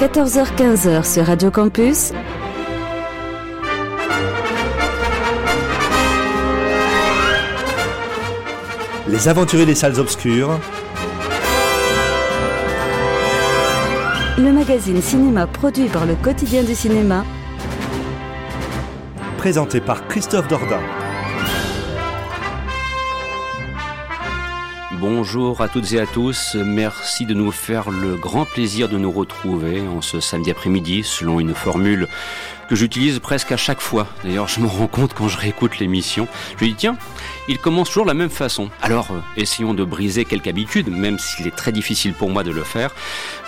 14h-15h sur Radio Campus. Les aventuriers des salles obscures. Le magazine cinéma produit par le quotidien du cinéma. Présenté par Christophe Dordain. Bonjour à toutes et à tous, merci de nous faire le grand plaisir de nous retrouver en ce samedi après-midi selon une formule que j'utilise presque à chaque fois. D'ailleurs, je me rends compte quand je réécoute l'émission. Je dis tiens, il commence toujours de la même façon. Alors, euh, essayons de briser quelques habitudes, même s'il est très difficile pour moi de le faire.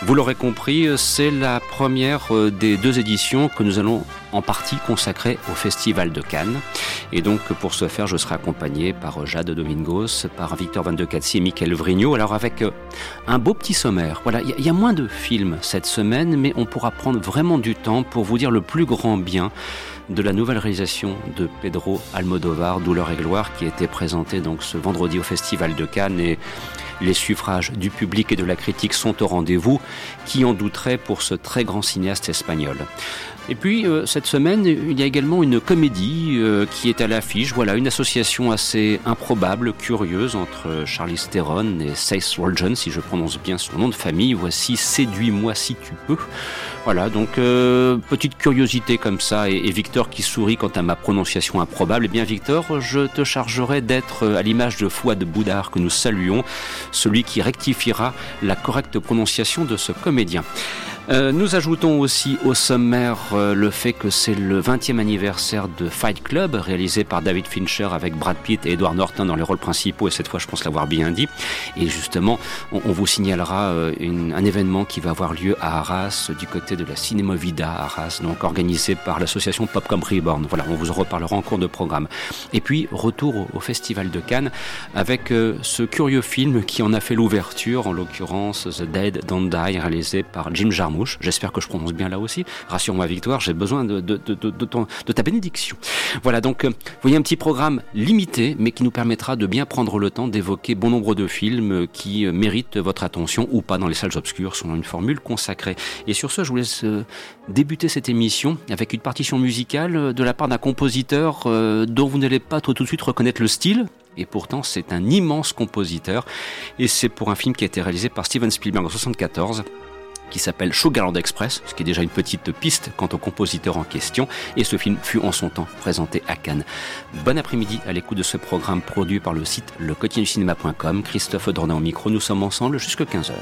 Vous l'aurez compris, euh, c'est la première euh, des deux éditions que nous allons en partie consacrer au Festival de Cannes. Et donc, pour ce faire, je serai accompagné par Jade Domingos, par Victor Van de Catsi et Michael Vrignot. Alors, avec un beau petit sommaire. Voilà, il y, a moins de films cette semaine, mais on pourra prendre vraiment du temps pour vous dire le plus grand bien de la nouvelle réalisation de Pedro Almodovar, Douleur et gloire, qui été présentée ce vendredi au Festival de Cannes et les suffrages du public et de la critique sont au rendez-vous. Qui en douterait pour ce très grand cinéaste espagnol? Et puis euh, cette semaine, il y a également une comédie euh, qui est à l'affiche. Voilà, une association assez improbable, curieuse entre Charlize Theron et Seth Rogen, si je prononce bien son nom de famille. Voici Séduis-moi si tu peux. Voilà, donc euh, petite curiosité comme ça, et, Victor qui sourit quant à ma prononciation improbable. Eh bien Victor, je te chargerai d'être à l'image de Fouad Boudard que nous saluons, celui qui rectifiera la correcte prononciation de ce comédien. Euh, nous ajoutons aussi au sommaire euh, le fait que c'est le 20e anniversaire de Fight Club, réalisé par David Fincher avec Brad Pitt et Edward Norton dans les rôles principaux, et cette fois je pense l'avoir bien dit. Et justement, on, vous signalera euh, un événement qui va avoir lieu à Arras, du côté de la Cinémovida à Arras, donc organisé par l'association Popcom Reborn. Voilà, on vous en reparlera en cours de programme. Et puis, retour au, au Festival de Cannes avec ce curieux film qui en a fait l'ouverture, en l'occurrence The Dead Don't Die, réalisé par Jim Jarmusch J'espère que je prononce bien là aussi. Rassure-moi, Victoire, j'ai besoin de, de, de, ta bénédiction. Voilà, donc, euh, vous voyez un petit programme limité, mais qui nous permettra de bien prendre le temps d'évoquer bon nombre de films euh, qui euh, méritent votre attention ou pas dans les salles obscures, selon une formule consacrée. Et sur ce, je vous laisse débuter cette émission avec une partition musicale de la part d'un compositeur dont vous n'allez pas tout de suite reconnaître le style, et pourtant c'est un immense compositeur et c'est pour un film qui a été réalisé par Steven Spielberg en 1974 qui s'appelle Sugarland Express, ce qui est déjà une petite piste quant au compositeur en question, et ce film fut en son temps présenté à Cannes. Bon après-midi à l'écoute de ce programme produit par le site lequotidienducinema.com. Christophe Dornan au micro, nous sommes ensemble jusqu'à 15h.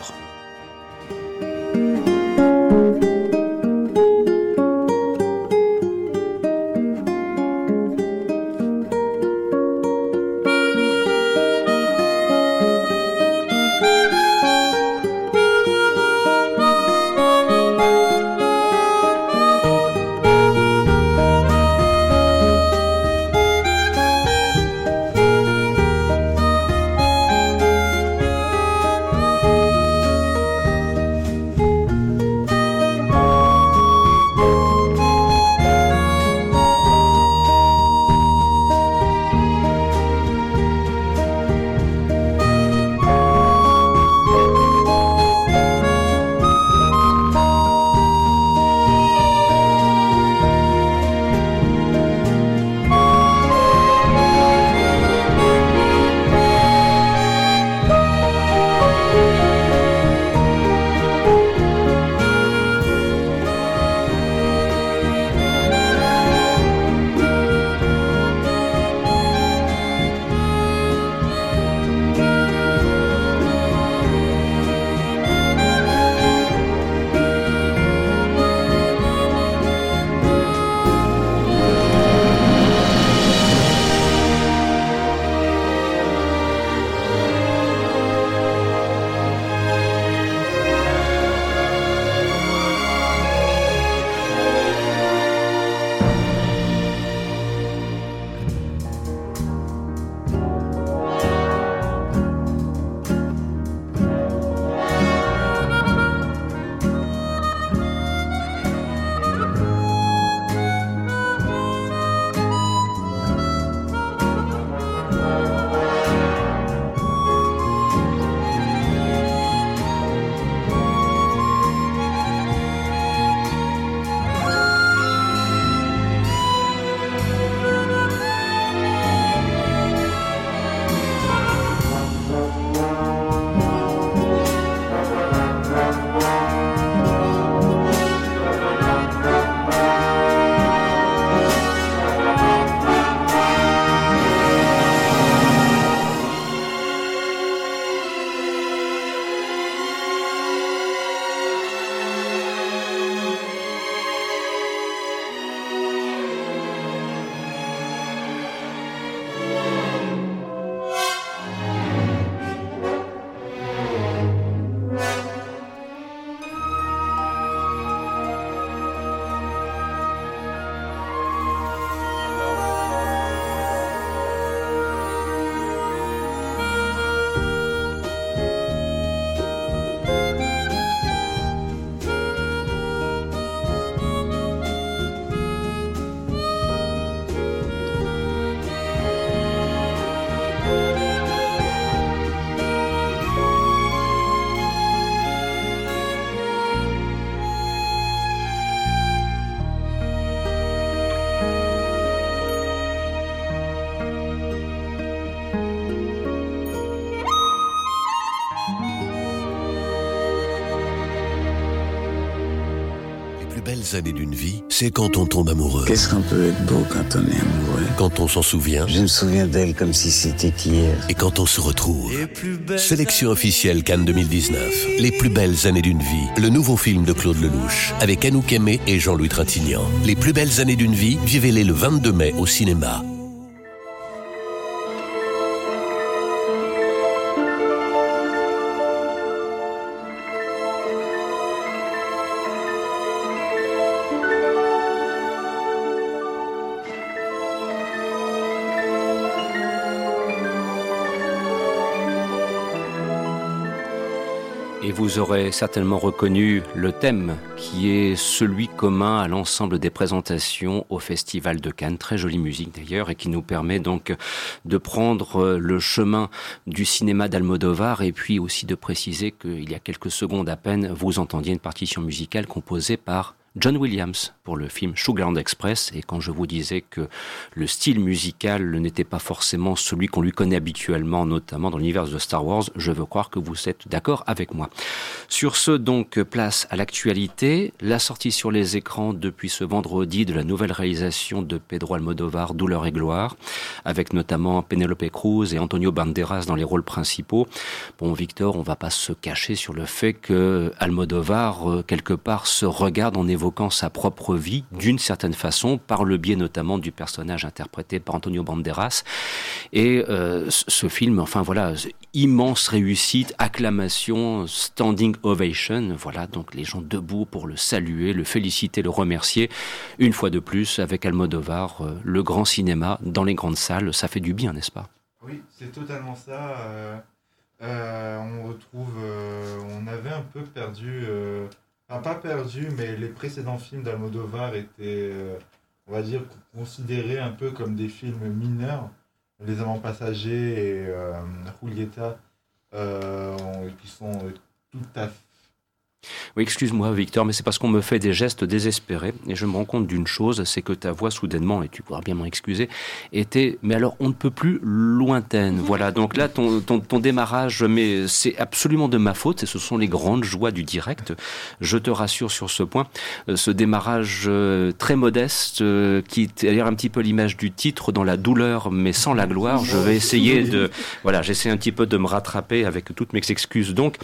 Belles années d'une vie, c'est quand on tombe amoureux. Qu'est-ce qu'on peut être beau quand on est amoureux? Quand on s'en souvient. Je me souviens d'elle comme si c'était hier. Et quand on se retrouve. Sélection officielle Cannes 2019. Les plus belles années d'une vie. Le nouveau film de Claude Lelouch. Avec Anouk Aimé et Jean-Louis Trintignant. Les plus belles années d'une vie, vivez-les le 22 mai au cinéma. Vous aurez certainement reconnu le thème qui est celui commun à l'ensemble des présentations au Festival de Cannes. Très jolie musique d'ailleurs et qui nous permet donc de prendre le chemin du cinéma d'Almodovar et puis aussi de préciser qu'il y a quelques secondes à peine, vous entendiez une partition musicale composée par John Williams pour le film Sugarland Express. Et quand je vous disais que le style musical n'était pas forcément celui qu'on lui connaît habituellement, notamment dans l'univers de Star Wars, je veux croire que vous êtes d'accord avec moi. Sur ce, donc, place à l'actualité. La sortie sur les écrans depuis ce vendredi de la nouvelle réalisation de Pedro Almodovar, Douleur et gloire, avec notamment Penelope Cruz et Antonio Banderas dans les rôles principaux. Bon, Victor, on va pas se cacher sur le fait que Almodovar, euh, quelque part, se regarde en évoquant sa propre vie d'une certaine façon, par le biais notamment du personnage interprété par Antonio Banderas. Et euh, ce film, enfin voilà, immense réussite, acclamation, standing ovation. Voilà, donc les gens debout pour le saluer, le féliciter, le remercier. Une fois de plus, avec Almodovar, euh, le grand cinéma dans les grandes salles, ça fait du bien, n'est-ce pas? Oui, c'est totalement ça. Euh, on retrouve, on avait un peu perdu, pas perdu, mais les précédents films d'Almodovar étaient, euh, on va dire, considérés un peu comme des films mineurs. Les Amants Passagers et euh, Julieta, euh, qui sont tout à fait Oui, excuse-moi, Victor, mais c'est parce qu'on me fait des gestes désespérés et je me rends compte d'une chose, c'est que ta voix, soudainement, et tu pourras bien m'en excuser, était, mais alors on ne peut plus lointaine. Voilà, donc là, ton, ton, ton démarrage, mais c'est absolument de ma faute et ce sont les grandes joies du direct. Je te rassure sur ce point. Euh, Ce démarrage euh, très modeste, euh, qui est d'ailleurs un petit peu l'image du titre, dans la douleur mais sans la gloire, je vais essayer de, voilà, j'essaie un petit peu de me rattraper avec toutes mes excuses donc.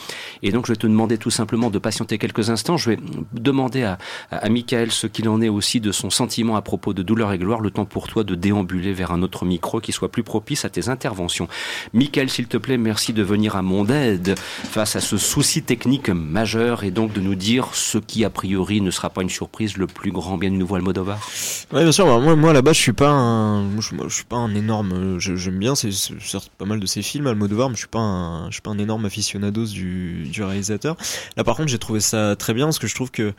Et donc, je vais te demander tout simplement de patienter quelques instants. Je vais demander à, à, Michael ce qu'il en est aussi de son sentiment à propos de douleur et gloire, le temps pour toi de déambuler vers un autre micro qui soit plus propice à tes interventions. Michael, s'il te plaît, merci de venir à mon aide face à ce souci technique majeur et donc de nous dire ce qui, a priori, ne sera pas une surprise, le plus grand bien du nouveau Almodovar. Ouais, bien sûr. bah, moi, moi là-bas, je suis pas un, je, je suis pas un énorme. J'aime bien, c'est pas mal de ses films, Almodovar, mais je suis pas un, je suis pas un énorme aficionados du, du réalisateur. Là, par contre, j'ai trouvé ça très bien parce que je trouve que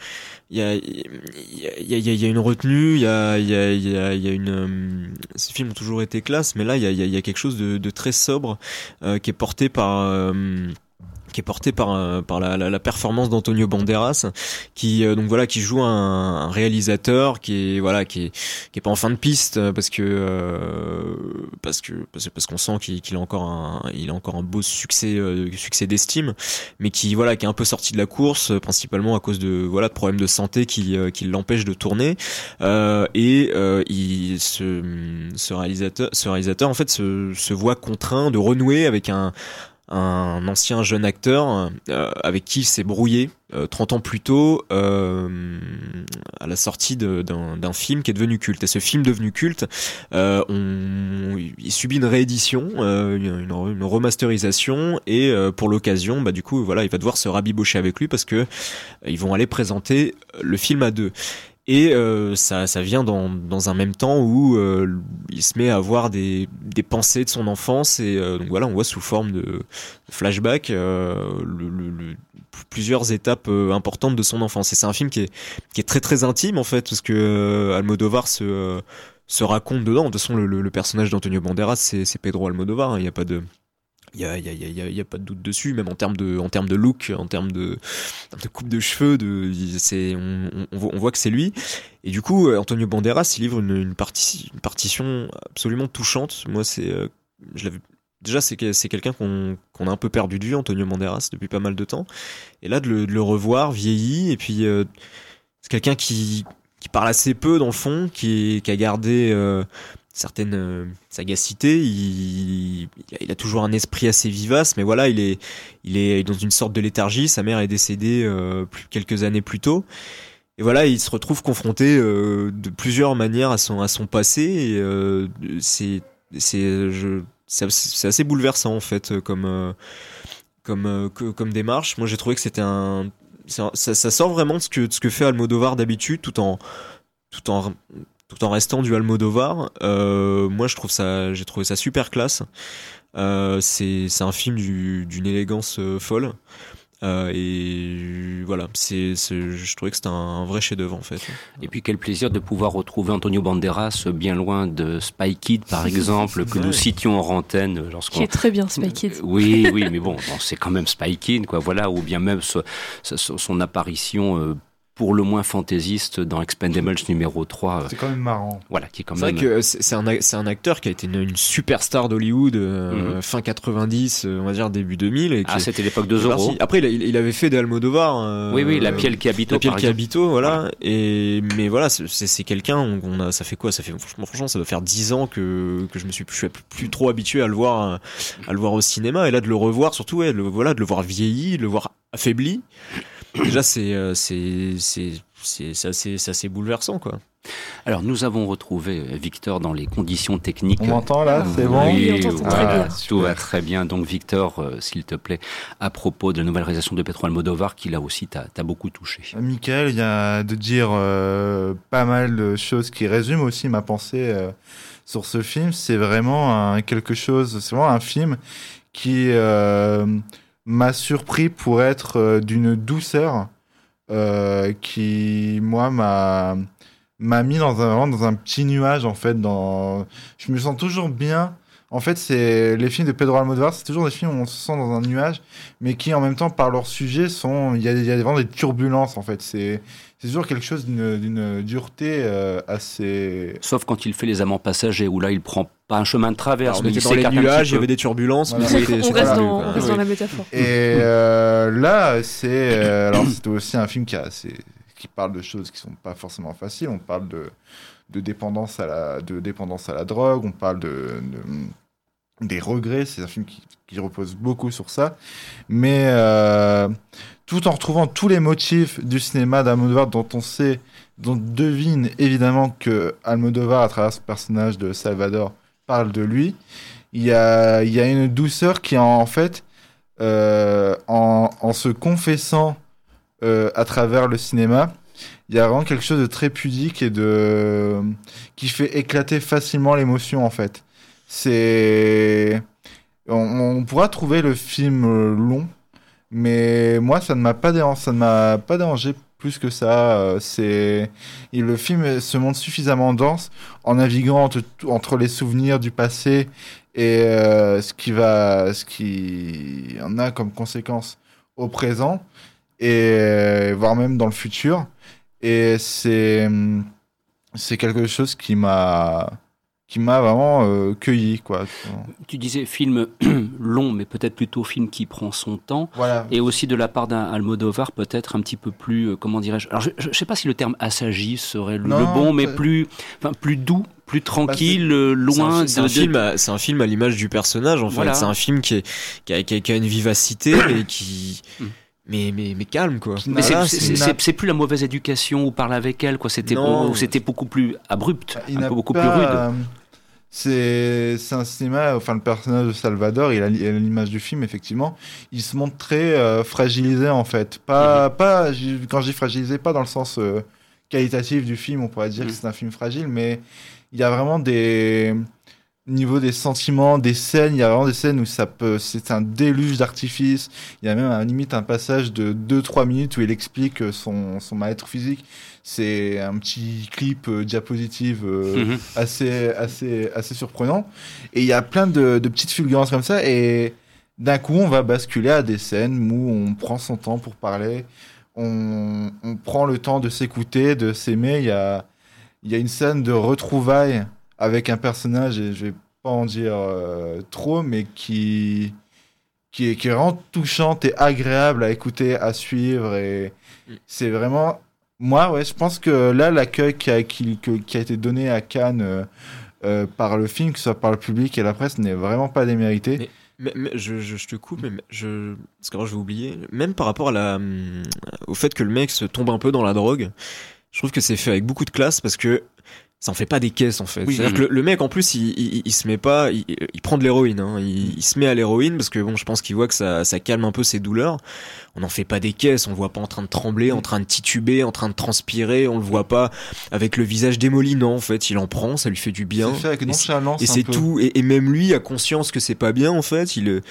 il y a, y a, y a, y a une retenue, il y a, y a, y y a une. euh, Ces films ont toujours été classe, mais là, il y a, y a quelque chose de, de très sobre euh, qui est porté par. euh, qui est porté par euh, par la, la, la performance d'Antonio Banderas qui euh, donc voilà qui joue un, un réalisateur qui est voilà qui est qui est pas en fin de piste euh, parce que euh, parce que parce, qu'on sent qu'il qu'il a encore un il a encore un beau succès euh, succès d'estime mais qui voilà qui est un peu sorti de la course euh, principalement à cause de voilà de problèmes de santé qui qui l'empêchent de tourner. Et il ce ce réalisateur ce réalisateur en fait se se voit contraint de renouer avec un un ancien jeune acteur euh, avec qui il s'est brouillé euh, 30 ans plus tôt euh, à la sortie d'un film qui est devenu culte. Et ce film devenu culte, euh, on, il subit une réédition, une, une remasterisation, et pour l'occasion, bah, du coup, voilà, il va devoir se rabibocher avec lui parce que ils vont aller présenter le film à deux. Et euh, ça, ça vient dans, dans un même temps où euh, il se met à avoir des, des pensées de son enfance et euh, donc voilà, on voit sous forme de flashback euh, plusieurs étapes euh, importantes de son enfance. Et c'est un film qui est, qui est très très intime en fait parce que euh, Almodovar se se raconte dedans. De toute façon, le, personnage d'Antonio Banderas, c'est Pedro Almodovar. hein. Il n'y a pas de il y a, a, pas de doute dessus, même en termes de, en termes de look, en termes de, coupe de cheveux, de, on, voit- que c'est lui. Et du coup, euh, Antonio Banderas, il livre une, partition absolument touchante. Moi, c'est, euh, déjà, c'est, que- c'est quelqu'un qu'on, a un peu perdu de vue, Antonio Banderas, depuis pas mal de temps. Et là, de le, revoir, vieilli, et puis, euh, c'est quelqu'un qui, parle assez peu dans le fond, qui, a gardé certaine euh, sagacité. Il, a, toujours un esprit assez vivace, mais voilà, il est, il est dans une sorte de léthargie. Sa mère est décédée euh, quelques années plus tôt. Et voilà, il se retrouve confronté euh, de plusieurs manières à son, à son passé. C'est, c'est, c'est assez bouleversant en fait comme, comme, comme démarche. Moi, j'ai trouvé que c'était un, ça, ça, sort vraiment de ce que, ce que fait Almodovar d'habitude, tout en, tout en tout en restant du Almodovar. Euh, moi, je trouve ça, j'ai trouvé ça super classe. Euh, c'est un film d'une élégance euh, folle. Euh, et voilà, c'est, je trouvais que c'était un, vrai chef-d'œuvre en fait. Et puis quel plaisir de pouvoir retrouver Antonio Banderas bien loin de Spy Kid par exemple, que nous citions en antenne lorsqu'on. Qui est très bien Spy Kid. Oui, oui, mais bon, bon c'est quand même Spy Kid, quoi. Voilà, ou bien même ce, ce, son apparition pour le moins fantaisiste dans Expendables numéro 3. C'est quand même marrant. Voilà, qui est quand même. C'est vrai que c'est un, c'est un acteur qui a été une, une superstar d'Hollywood euh, mm-hmm. fin 90, euh, on va dire début 2000. Et ah, c'était l'époque de Zorro. Après, il, il, avait fait des Almodovar. Euh, oui, oui, La Piel qui habite. La Piel qui habite, voilà. voilà. Et mais voilà, c'est quelqu'un. On a, ça fait quoi? Ça fait franchement, ça doit faire 10 ans que que je me suis plus, plus trop habitué à le voir à le voir au cinéma et là de le revoir, surtout, ouais, le, voilà, de le voir vieilli, de le voir affaibli déjà c'est c'est c'est assez, assez bouleversant quoi. Alors nous avons retrouvé Victor dans les conditions techniques. On m'entend là, c'est bon. Oui, très bien. Tout va très bien. Donc Victor, euh, s'il te plaît, à propos de la nouvelle réalisation de Petro Almodovar, qui là aussi t'a beaucoup touché. Michael, il y a de dire euh, pas mal de choses qui résument aussi ma pensée euh, sur ce film. C'est vraiment un, quelque chose, c'est vraiment un film qui m'a surpris pour être euh, d'une douceur euh, qui, moi, m'a m'a mis dans un, dans un petit nuage, en fait. Dans... Je me sens toujours bien. En fait, c'est les films de Pedro Almodovar, c'est toujours des films où on se sent dans un nuage, mais qui, en même temps, par leur sujet, sont... Il y a, il y a vraiment des turbulences, en fait. C'est c'est toujours quelque chose d'une dureté euh, assez. Sauf quand il fait les amants passagers, où là, il prend pas un chemin de traverse. mais il dans les nuages, il y avait des turbulences. on, reste dans, on reste dans la métaphore. Et euh, là, c'est euh, alors c'était aussi un film qui, a assez, qui parle de choses qui sont pas forcément faciles. On parle de, de dépendance à la de dépendance à la drogue. On parle de, de des regrets. C'est un film qui, qui, repose beaucoup sur ça. Mais euh, tout en retrouvant tous les motifs du cinéma d'Almodovar dont on sait, dont on devine évidemment que Almodovar, à travers ce personnage de Salvador, parle de lui. Il y a, il y a une douceur qui, en fait, euh, en, en, se confessant euh, à travers le cinéma, il y a vraiment quelque chose de très pudique et de qui fait éclater facilement l'émotion en fait. C'est on, pourra trouver le film long mais moi, ça ne m'a pas dérangé, plus que ça. Euh, c'est le film se montre suffisamment dense en naviguant entre, les souvenirs du passé et euh, ce qui va, ce qui en a comme conséquence au présent et euh, voire même dans le futur. Et c'est c'est quelque chose qui m'a qui m'a vraiment euh, cueilli quoi. Tu disais film long mais peut-être plutôt film qui prend son temps voilà. et aussi de la part d'un Almodovar peut-être un petit peu plus euh, comment dirais-je Alors je, je, sais pas si le terme assagi serait le, non, le bon mais plus enfin plus doux plus tranquille, bah loin c'est un, de. Un, film, à, c'est un film à l'image du personnage. En fait, voilà. c'est un film qui, est, qui, a, qui, a, une vivacité et qui. Mais, mais, mais calme quoi. Mais c'est plus la mauvaise éducation ou parler avec elle quoi. C'était c'était beaucoup plus abrupt, il un peu beaucoup pas, plus rude. Euh, c'est un cinéma, enfin le personnage de Salvador, il a l'image du film effectivement, il se montre très euh, fragilisé en fait. Pas, mm -hmm. pas quand je dis fragilisé, pas dans le sens euh, qualitatif du film, on pourrait dire mm -hmm. que c'est un film fragile, mais il y a vraiment des niveau des sentiments, des scènes, il y a vraiment des scènes où ça peut, c'est un déluge d'artifice. Il y a même à limite un passage de 2-3 minutes où il explique son, son mal-être physique. C'est un petit clip euh, diapositive euh, mm -hmm. assez, assez, assez surprenant. Et il y a plein de, de petites fulgurances comme ça. Et d'un coup, on va basculer à des scènes où on prend son temps pour parler. On, on prend le temps de s'écouter, de s'aimer. Il y a, il y a une scène de retrouvailles avec un personnage, et je vais pas en dire euh, trop, mais qui, qui, est, qui est vraiment touchante et agréable à écouter, à suivre. Et mm. c'est vraiment Moi, ouais, je pense que là, l'accueil qui a, qui, qui a été donné à Cannes euh, euh, par le film, que ce soit par le public et la presse, n'est vraiment pas démérité. Mais, mais, je, je, je, te coupe, mais je, parce que je vais oublier, même par rapport à la, au fait que le mec se tombe un peu dans la drogue, je trouve que c'est fait avec beaucoup de classe parce que ça en fait pas des caisses en fait. C'est-à-dire que le, mec en plus il, il, il se met pas, il, il prend de l'héroïne, hein. il, se met à l'héroïne parce que bon je pense qu'il voit que ça, ça calme un peu ses douleurs. On n'en fait pas des caisses, on le voit pas en train de trembler, en train de tituber, en train de transpirer, on le voit pas avec le visage démoli non en fait il en prend, ça lui fait du bien. C'est fait avec nonchalance. Et c'est tout et, et, même lui a conscience que c'est pas bien en fait, il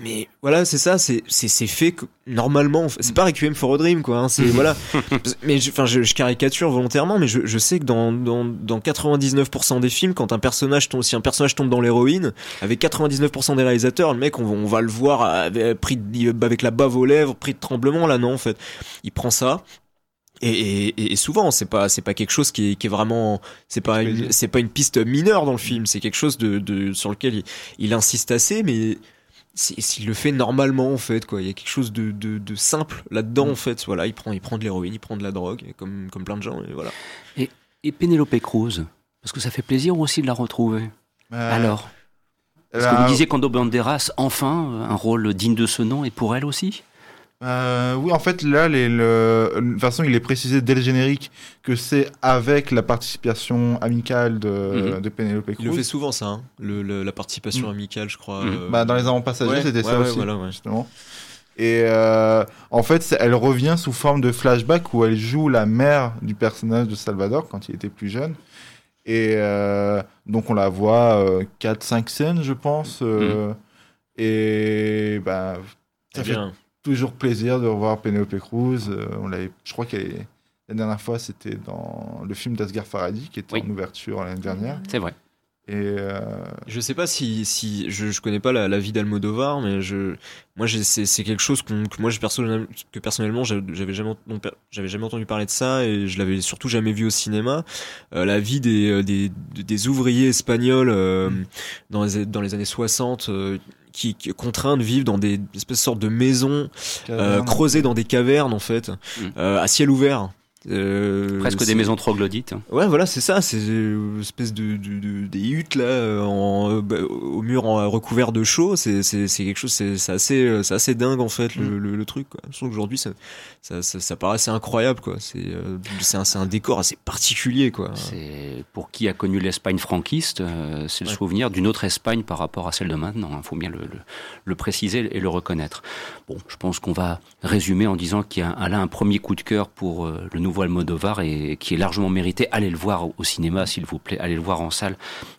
mais voilà, c'est ça, c'est c'est fait que, normalement. C'est pas Requiem for a Dream, quoi. Hein, c'est voilà. Mais enfin, je, je, caricature volontairement, mais je, je sais que dans dans, dans 99% des films, quand un personnage tombe, si un personnage tombe dans l'héroïne, avec 99% des réalisateurs, le mec, on, on va le voir avec, pris avec la bave aux lèvres, pris de tremblement. Là, non, en fait, il prend ça, et, et, et, souvent, c'est pas c'est pas quelque chose qui est, qui est vraiment c'est pas c'est pas une piste mineure dans le film. C'est quelque chose de, de sur lequel il, il insiste assez, mais s'il le fait normalement en fait quoi. Il y a quelque chose de, de, de simple là-dedans mm. en fait. Voilà il prend il prend de l'héroïne il prend de la drogue comme comme plein de gens et voilà. Et, et Penelope Cruz parce que ça fait plaisir aussi de la retrouver. Euh, alors parce que vous disiez qu'Ando Banderas enfin un rôle digne de ce nom et pour elle aussi? Euh, oui, en fait, là, les, le, de toute façon, il est précisé dès le générique que c'est avec la participation amicale de, mm -hmm. de Penelope Cruz. Il le fait souvent, ça, hein, le, le, la participation mm. amicale, je crois. Mm. Euh... Bah, dans Les Amants Passagers, ouais, c'était ouais, ça ouais, aussi, voilà, justement. Et euh, en fait, elle revient sous forme de flashback où elle joue la mère du personnage de Salvador quand il était plus jeune. Et euh, donc, on la voit 4-5 scènes, je pense. Euh, et bah, ça fait bien toujours plaisir de revoir Penelope Cruz. Euh, on l'avait, je crois qu'elle la dernière fois c'était dans le film d'Asghar Farhadi qui était oui. en ouverture l'année dernière. C'est vrai. Et euh... je sais pas si, si je, je connais pas la, la vie d'Almodovar, mais je, moi c'est, c'est quelque chose que moi personnellement, que personnellement j'avais jamais, j'avais jamais entendu parler de ça et je l'avais surtout jamais vu au cinéma. Euh, la vie des, des, des ouvriers espagnols euh, dans, les, dans les années 60 qui, qui est contraint de vivre dans des espèces de sortes de maisons euh, creusées dans des cavernes en fait, mmh. euh, à ciel ouvert. Euh, Presque des maisons troglodytes. Ouais, voilà, c'est ça. C'est une espèce de, de, de, des huttes là, en, bah, au mur en, recouvert de chaux. C'est quelque chose, c'est assez, assez dingue en fait le, le, le truc. Quoi. Je trouve qu'aujourd'hui, ça, ça, ça, ça, paraît assez incroyable. quoi. C'est euh, un, un décor assez particulier. quoi. Pour qui a connu l'Espagne franquiste, euh, c'est le ouais. souvenir d'une autre Espagne par rapport à celle de maintenant. Il hein. faut bien le, préciser et le reconnaître. Bon, je pense qu'on va résumer en disant qu'il y a là un premier coup de cœur pour euh, le nouveau Et qui est largement mérité. Allez le voir au cinéma, s'il vous plaît. Allez le voir en salle.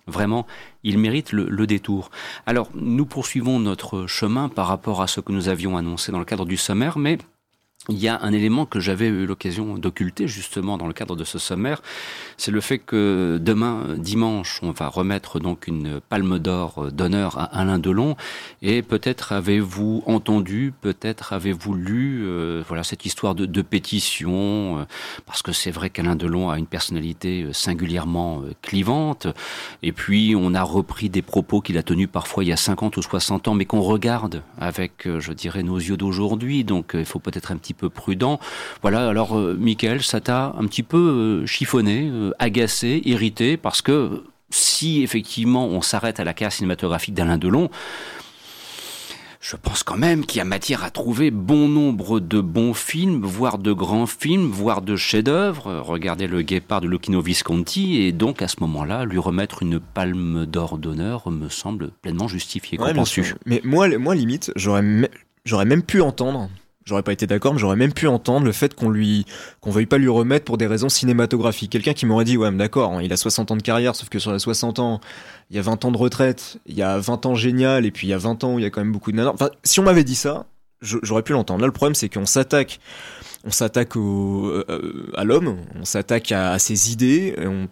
Vraiment, il mérite le, le, détour. Alors, nous poursuivons notre chemin par rapport à ce que nous avions annoncé dans le cadre du sommaire, mais il y a un élément que j'avais eu l'occasion d'occulter justement dans le cadre de ce sommaire, c'est le fait que demain dimanche, on va remettre donc une palme d'or d'honneur à Alain Delon. Et peut-être avez-vous entendu, peut-être avez-vous lu euh, voilà cette histoire de, pétition euh, parce que c'est vrai qu'Alain Delon a une personnalité singulièrement euh, clivante. Et puis on a repris des propos qu'il a tenus parfois il y a 50 ou 60 ans mais qu'on regarde avec je dirais nos yeux d'aujourd'hui. Donc il faut peut-être un petit peu prudent. Voilà, alors euh, Michael, ça t'a un petit peu euh, chiffonné, euh, agacé, irrité, parce que si effectivement on s'arrête à la carrière cinématographique d'Alain Delon, je pense quand même qu'il y a matière à trouver bon nombre de bons films, voire de grands films, voire de chefs-d'œuvre. Regardez Le Guépard de Lucchino Visconti, et donc à ce moment-là, lui remettre une palme d'or d'honneur me semble pleinement justifié. Ouais, Mais moi, moi limite, j'aurais j'aurais même pu entendre j'aurais pas été d'accord, mais j'aurais même pu entendre le fait qu'on lui, qu'on veuille pas lui remettre pour des raisons cinématographiques. Quelqu'un qui m'aurait dit, ouais, d'accord, hein, il a 60 ans de carrière, sauf que sur les 60 ans, il y a 20 ans de retraite, il y a 20 ans génial, et puis il y a 20 ans où il y a quand même beaucoup de nanas. Enfin, si on m'avait dit ça, j'aurais pu l'entendre. Là, le problème, c'est qu'on s'attaque, on s'attaque au, euh, à l'homme, on s'attaque à, à, ses idées, et on,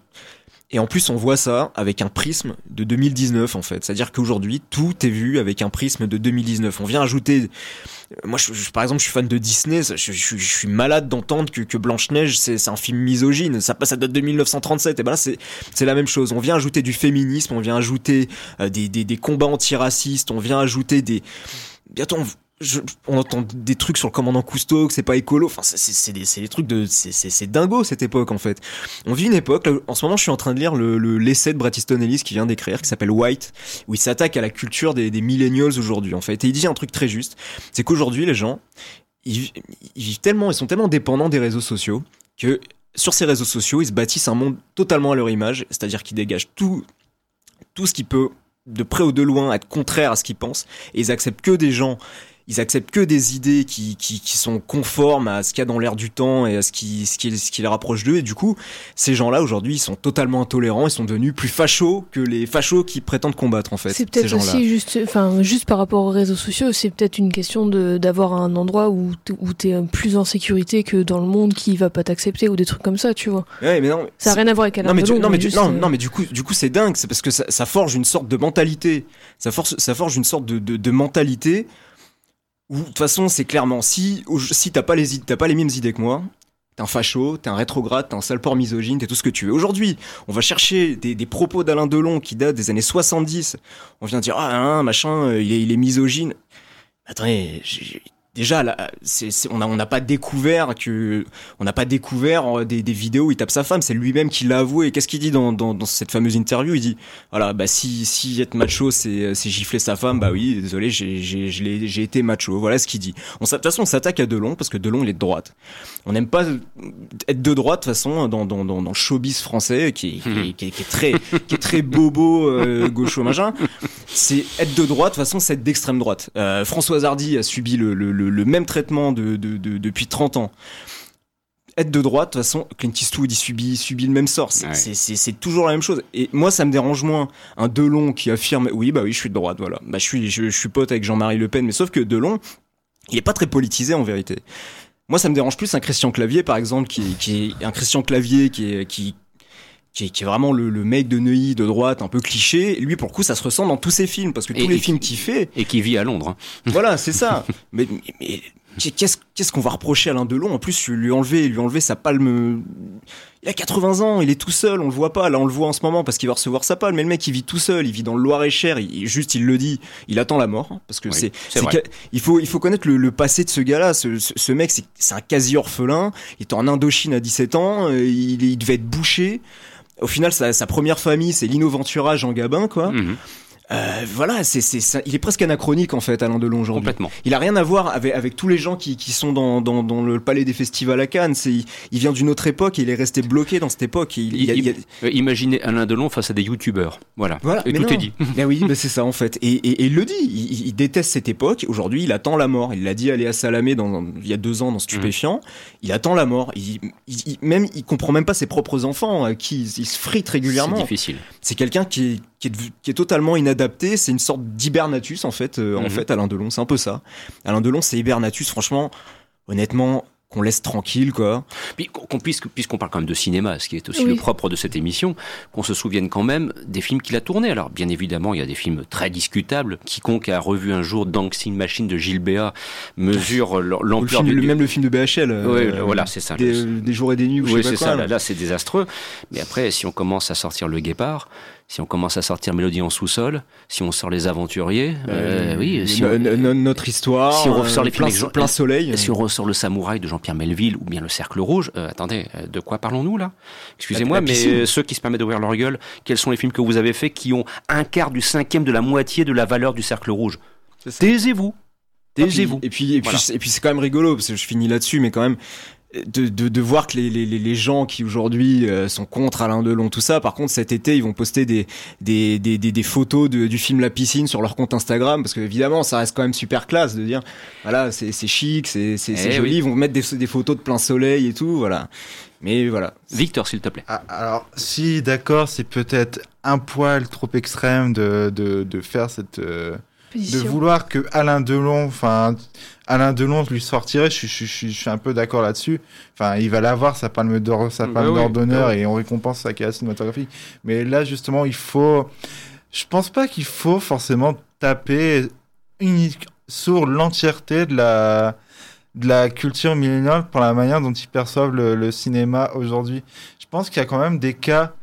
et en plus, on voit ça avec un prisme de 2019, en fait. C'est-à-dire qu'aujourd'hui, tout est vu avec un prisme de 2019. On vient ajouter... Moi, je, je, par exemple, je suis fan de Disney. Je, je, suis malade d'entendre que, que Blanche-Neige, c'est un film misogyne. Ça, ça date de 1937. Et ben là, c'est la même chose. On vient ajouter du féminisme, on vient ajouter euh, des, des, des combats antiracistes, on vient ajouter des... Bientôt, on on entend des trucs sur le commandant Cousteau, que c'est pas écolo. Enfin, c'est des, des, trucs de, c'est dingo cette époque en fait. On vit une époque. en ce moment, je suis en train de lire le l'essai de Bret Easton Ellis qui vient d'écrire, qui s'appelle White, où il s'attaque à la culture des, des millennials aujourd'hui en fait. Et il dit un truc très juste, c'est qu'aujourd'hui les gens, ils, ils vivent tellement, ils sont tellement dépendants des réseaux sociaux que sur ces réseaux sociaux, ils se bâtissent un monde totalement à leur image, c'est-à-dire qu'ils dégagent tout, tout ce qui peut de près ou de loin être contraire à ce qu'ils pensent, et ils acceptent que des gens ils acceptent que des idées qui, qui, qui sont conformes à ce qu'il y a dans l'air du temps et à ce qui, ce qui, ce qui les rapproche d'eux. Et du coup, ces gens-là, aujourd'hui, ils sont totalement intolérants, ils sont devenus plus fachos que les fachos qui prétendent combattre, en fait. C'est peut-être aussi juste, enfin, juste par rapport aux réseaux sociaux, c'est peut-être une question d'avoir un endroit où, où t'es plus en sécurité que dans le monde qui va pas t'accepter ou des trucs comme ça, tu vois. Ouais, mais non. Ça n'a rien à voir avec non, mais, du, non, mais, non, non, mais du coup, du coup, c'est dingue, c'est parce que ça, ça, forge une sorte de mentalité. Ça forge, ça forge une sorte de, de, de mentalité de toute façon, c'est clairement, si, si t'as pas, les, mêmes idées que moi, t'es un facho, t'es un rétrograde, t'es un sale porc misogyne, t'es tout ce que tu veux. Aujourd'hui, on va chercher des, propos d'Alain Delon qui datent des années 70. On vient dire, ah, hein, machin, il est, il est misogyne. Attendez, déjà on n'a pas découvert que n'a pas découvert euh, des, vidéos où il tape sa femme. C'est lui-même qui l'a avoué. Qu'est-ce qu'il dit dans, cette fameuse interview? Il dit voilà bah si être macho c'est gifler sa femme bah oui désolé j'ai été macho. Voilà ce qu'il dit. De toute façon on s'attaque à Delon parce que Delon il est de droite. On n'aime pas être de droite de toute façon dans dans showbiz français qui, est très bobo euh, gaucho machin. C'est être de droite de toute façon c'est être d'extrême droite. Euh, François Hardy a subi le, même traitement de, depuis 30 ans être de droite, de toute façon, Clint Eastwood, il subit, subit le même sort. C'est toujours la même chose. Et moi, ça me dérange moins un Delon qui affirme, oui, bah oui, je suis de droite, voilà. Bah, je suis, je, suis pote avec Jean-Marie Le Pen, mais sauf que Delon, il est pas très politisé en vérité. Moi, ça me dérange plus un Christian Clavier, par exemple, qui, qui est un Christian Clavier qui est, qui, qui est, vraiment le, mec de Neuilly de droite, un peu cliché. lui, pour le coup, ça se ressent dans tous ses films, parce que tous les films qu'il fait. Et qui vit à Londres. Hein. Voilà, c'est ça. mais, mais, qu'est-ce qu'on va reprocher à Alain Delon? En plus, lui enlever, lui enlever sa palme. Il a 80 ans, il est tout seul, on le voit pas. Là, on le voit en ce moment parce qu'il va recevoir sa palme. Mais le mec, il vit tout seul, il vit dans le Loir-et-Cher. Il, juste, il le dit, il attend la mort. Hein, parce que c'est, il faut, il faut connaître le, passé de ce gars-là. Ce, ce, mec, c'est un quasi orphelin. Il est en Indochine à 17 ans. Euh, il, il devait être bouché au final, sa, première famille, c'est Lino Ventura, Jean Gabin, quoi. Mhm. Euh, voilà, c'est, c'est, il est presque anachronique en fait, Alain Delon aujourd'hui. Complètement. Il a rien à voir avec, avec tous les gens qui, qui sont dans, dans, dans, le palais des festivals à Cannes. C'est, il, vient d'une autre époque et il est resté bloqué dans cette époque. Il, il, euh, Imaginez Alain Delon face à des youtubeurs. Voilà. voilà et tout est dit. Mais oui, mais c'est ça en fait. Et, et, et il le dit. Il, déteste cette époque. Aujourd'hui, il attend la mort. Il l'a dit à Léa Salamé dans, il y a deux ans dans Stupéfiant. Mmh. Il attend la mort. Il, même, il comprend même pas ses propres enfants qui il se frite régulièrement. C'est difficile. C'est quelqu'un qui est qui est, qui est totalement inadapté. C'est une sorte d'hibernatus en fait. Euh, en mhm. fait, Alain Delon, c'est un peu ça. Alain Delon, c'est hibernatus. Franchement, honnêtement, qu'on laisse tranquille, quoi. Puis qu'on puisse, puisqu'on parle quand même de cinéma, ce qui est aussi le propre de cette émission, qu'on se souvienne quand même des films qu'il a tournés. Alors, bien évidemment, il y a des films très discutables. Quiconque a revu un jour Dancing Machine de Gilles Béat mesure l'ampleur du... Même le film de BHL. oui, euh, voilà, c'est ça. Des, jours et des nuits, oui, c'est ça. Là, là c'est désastreux. Mais après, si on commence à sortir Le Guépard, si on commence à sortir Mélodie en sous-sol, si on sort Les Aventuriers, euh, euh, oui, si notre histoire, si on ressort les plein, plein soleil, si on ressort Le Samouraï de Jean-Pierre Melville ou bien Le Cercle Rouge, euh, attendez, de quoi parlons-nous là? Excusez-moi, mais ceux qui se permettent d'ouvrir leur gueule, quels sont les films que vous avez faits qui ont un quart du cinquième de la moitié de la valeur du Cercle Rouge? Taisez-vous. Taisez-vous. Et puis, et puis, et puis c'est quand même rigolo parce que je finis là-dessus, mais quand même, de, de, de, voir que les, les, les gens qui aujourd'hui euh, sont contre Alain Delon, tout ça, par contre cet été ils vont poster des, des, des, des, photos de, du film La Piscine sur leur compte Instagram, parce que évidemment ça reste quand même super classe de dire, voilà, c'est chic, c'est eh joli, ils vont mettre des, des photos de plein soleil et tout, voilà. Mais voilà. Victor, s'il te plaît. Ah, alors, si d'accord, c'est peut-être un poil trop extrême de, de, de faire cette... Euh, de vouloir que Alain Delon, enfin Alain Delon lui sortirait, je, je, je, je suis un peu d'accord là-dessus. Enfin, il va l'avoir sa palme d'or, sa palme bah d'or d'honneur bah et on récompense sa carrière cinématographique. Mais là, justement, il faut. Je pense pas qu'il faut forcément taper unique sur l'entièreté de la de la culture milléniale pour la manière dont ils perçoivent le, le cinéma aujourd'hui. Je pense qu'il y a quand même des cas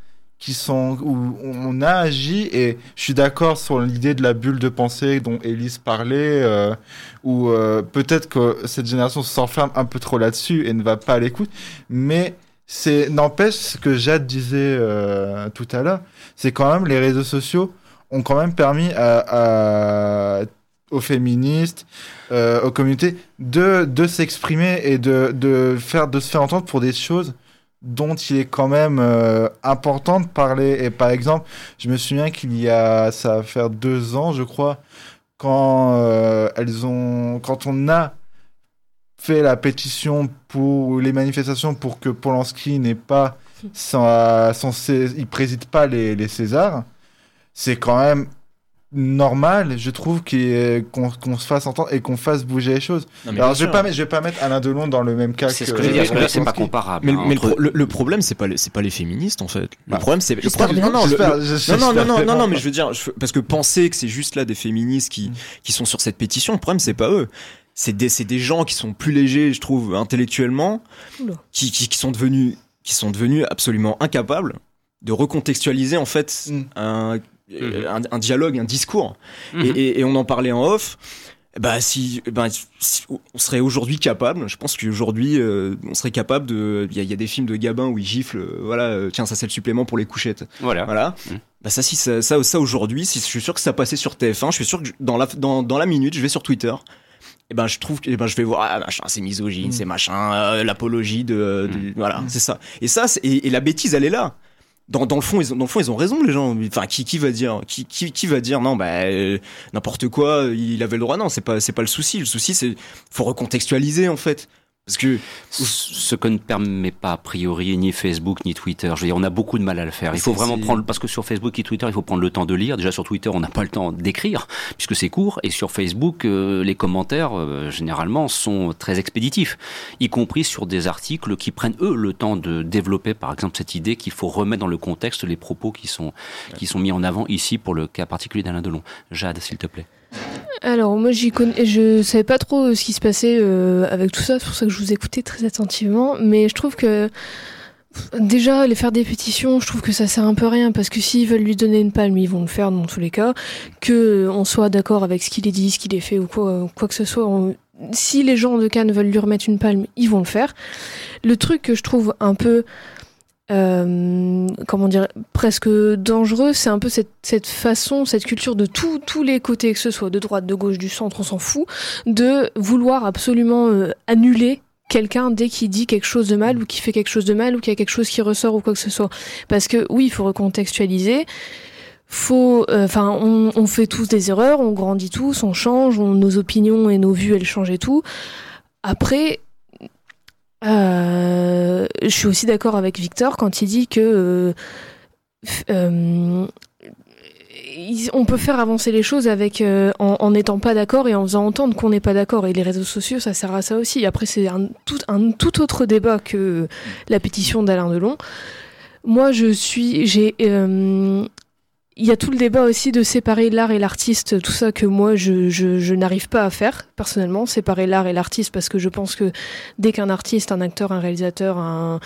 qui sont où on a agi et je suis d'accord sur l'idée de la bulle de pensée dont Elise parlait euh, où euh, peut-être que cette génération s'enferme un peu trop là-dessus et ne va pas à l'écoute mais c'est n'empêche ce que Jade disait euh, tout à l'heure c'est quand même les réseaux sociaux ont quand même permis à, aux féministes, euh, aux communautés, de, de s'exprimer et de, de, faire, de se faire entendre pour des choses dont il est quand même euh, important de parler. Et par exemple, je me souviens qu'il y a, ça va faire deux ans, je crois, quand euh, elles ont, quand on a fait la pétition pour les manifestations pour que Polanski n'ait pas son, son, il préside pas les, les Césars, c'est quand même normal, je trouve, qu'on se fasse entendre et qu'on fasse bouger les choses. Non, mais Alors, je vais pas je vais pas mettre Alain Delon dans le même cas C'est que. ce que je veux dire, parce que là, c'est pas comparable. Mais, hein, mais le, entre- pro- le- le problème, c'est pas, c'est pas les féministes en fait. Le Bah, problème, c'est. Non, non, le- le- non, non, non, non, non, mais je veux dire, je- parce que penser que c'est juste là des féministes qui, Mm. qui sont sur cette pétition, le problème, c'est pas eux. C'est des, des gens qui sont plus légers, je trouve, intellectuellement, qui, qui, qui sont devenus, qui sont devenus absolument incapables de recontextualiser, en fait, Mm. un. Un, un dialogue, un discours. Mhm. Et, et- et on en parlait en off. Bah si, bah, si- on serait aujourd'hui capable. Je pense qu'aujourd'hui, euh, on serait capable de. Il y, a- il y a des films de Gabin où il gifle. euh, voilà, euh, tiens, ça c'est le supplément pour les couchettes. Voilà. Voilà. Mhm. Bah ça, si ça, ça, ça aujourd'hui, si je suis sûr que ça passait sur TF1, je suis sûr que je- dans la dans, dans la minute, je vais sur Twitter. Et ben je trouve que eh ben je vais voir ah, machin c'est misogyne c'est machin euh, l'apologie de, de- voilà c'est ça et ça et la bêtise elle est là dans, dans le fond ils ont, dans le fond ils ont raison les gens. Enfin qui qui va dire qui qui, qui va dire non bah euh, n'importe quoi il avait le droit. Non c'est pas c'est pas le souci. Le souci c'est faut recontextualiser en fait parce que Ce que ne permet pas a priori ni Facebook ni Twitter. Je veux dire, on a beaucoup de mal à le faire. Il faut vraiment prendre parce que sur Facebook et Twitter, il faut prendre le temps de lire. Déjà sur Twitter, on n'a pas le temps d'écrire puisque c'est court, et sur Facebook, euh, les commentaires euh, généralement sont très expéditifs, y compris sur des articles qui prennent eux le temps de développer, par exemple, cette idée qu'il faut remettre dans le contexte les propos qui sont qui sont mis en avant ici pour le cas particulier d'Alain Delon. Jade, s'il te plaît. Alors moi j'y connais, je savais pas trop euh, ce qui se passait euh, avec tout ça, c'est pour ça que je vous écoutais très attentivement, mais je trouve que déjà les faire des pétitions, je trouve que ça sert un peu à rien parce que s'ils veulent lui donner une palme, ils vont le faire dans tous les cas, que euh, on soit d'accord avec ce qu'il est dit, ce qu'il est fait ou quoi, que ce soit. Si les gens de Cannes veulent lui remettre une palme, ils vont le faire. Le truc que je trouve un peu euh, comment dire, presque dangereux, c'est un peu cette, façon, cette culture de tous tous les côtés, que ce soit de droite, de gauche, du centre, on s'en fout, de vouloir absolument euh, annuler quelqu'un dès qu'il dit quelque chose de mal ou qui fait quelque chose de mal ou qu'il y a quelque chose qui ressort ou quoi que ce soit. Parce que oui, il faut recontextualiser. Faut, euh, enfin, on, fait tous des erreurs, on grandit tous, on change, nos opinions et nos vues, elles changent et tout. Après, euh, je suis aussi d'accord avec Victor quand il dit que euh, euh, on peut faire avancer les choses avec en n'étant pas d'accord et en faisant entendre qu'on n'est pas d'accord. Et les réseaux sociaux, ça sert à ça aussi. Après, c'est un tout, autre débat que la pétition d'Alain Delon. Moi, je suis, j'ai, il y a tout le débat aussi de séparer l'art et l'artiste, tout ça que moi je, je, je n'arrive pas à faire personnellement, séparer l'art et l'artiste parce que je pense que dès qu'un artiste, un acteur, un réalisateur, un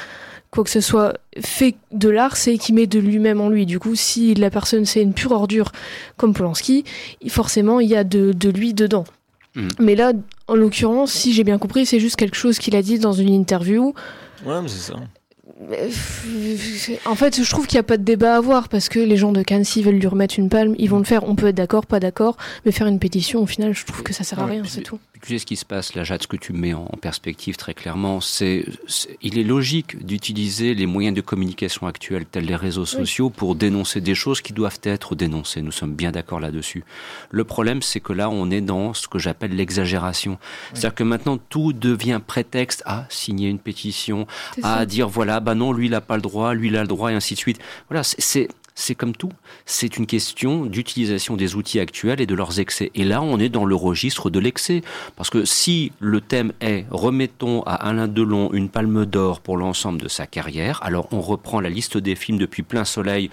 quoi que ce soit fait de l'art, c'est qu'il met de lui-même en lui. Du coup, si la personne c'est une pure ordure comme Polanski, forcément il y a de, de lui dedans. Mhm. Mais là, en l'occurrence, si j'ai bien compris, c'est juste quelque chose qu'il a dit dans une interview. ouais mais c'est ça En fait, je trouve qu'il n'y a pas de débat à avoir parce que les gens de Cannes, s'ils veulent lui remettre une palme, ils vont le faire. On peut être d'accord, pas d'accord, mais faire une pétition, au final, je trouve que ça sert à rien, c'est tout. Tu sais ce qui se passe là, Jade, ce que tu mets en perspective très clairement, c'est, il est logique d'utiliser les moyens de communication actuels tels les réseaux sociaux pour dénoncer des choses qui doivent être dénoncées. Nous sommes bien d'accord là-dessus. Le problème, c'est que là, on est dans ce que j'appelle l'exagération. C'est-à-dire que maintenant, tout devient prétexte à signer une pétition, à ça. dire voilà, bah non, lui il a pas le droit, lui il a le droit, et ainsi de suite. Voilà, c'est- c'est comme tout. C'est une question d'utilisation des outils actuels et de leurs excès. Et là, on est dans le registre de l'excès. Parce que si le thème est remettons à Alain Delon une palme d'or pour l'ensemble de sa carrière, alors on reprend la liste des films depuis Plein Soleil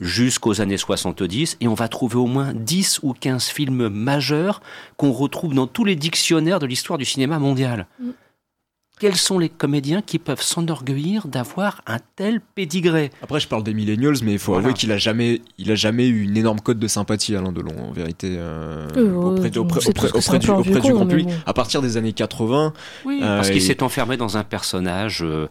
jusqu'aux années 70 et on va trouver au moins 10 ou 15 films majeurs qu'on retrouve dans tous les dictionnaires de l'histoire du cinéma mondial. Quels sont les comédiens qui peuvent s'enorgueillir d'avoir un tel pédigré Après, je parle des millennials, mais il faut Voilà. avouer qu'il a jamais, il a jamais eu une énorme cote de sympathie, Alain Delon, en vérité, euh, Euh, auprès, du, auprès grand public. bon. À partir des années 80, Oui, Euh, parce qu'il il- s'est enfermé dans un personnage euh,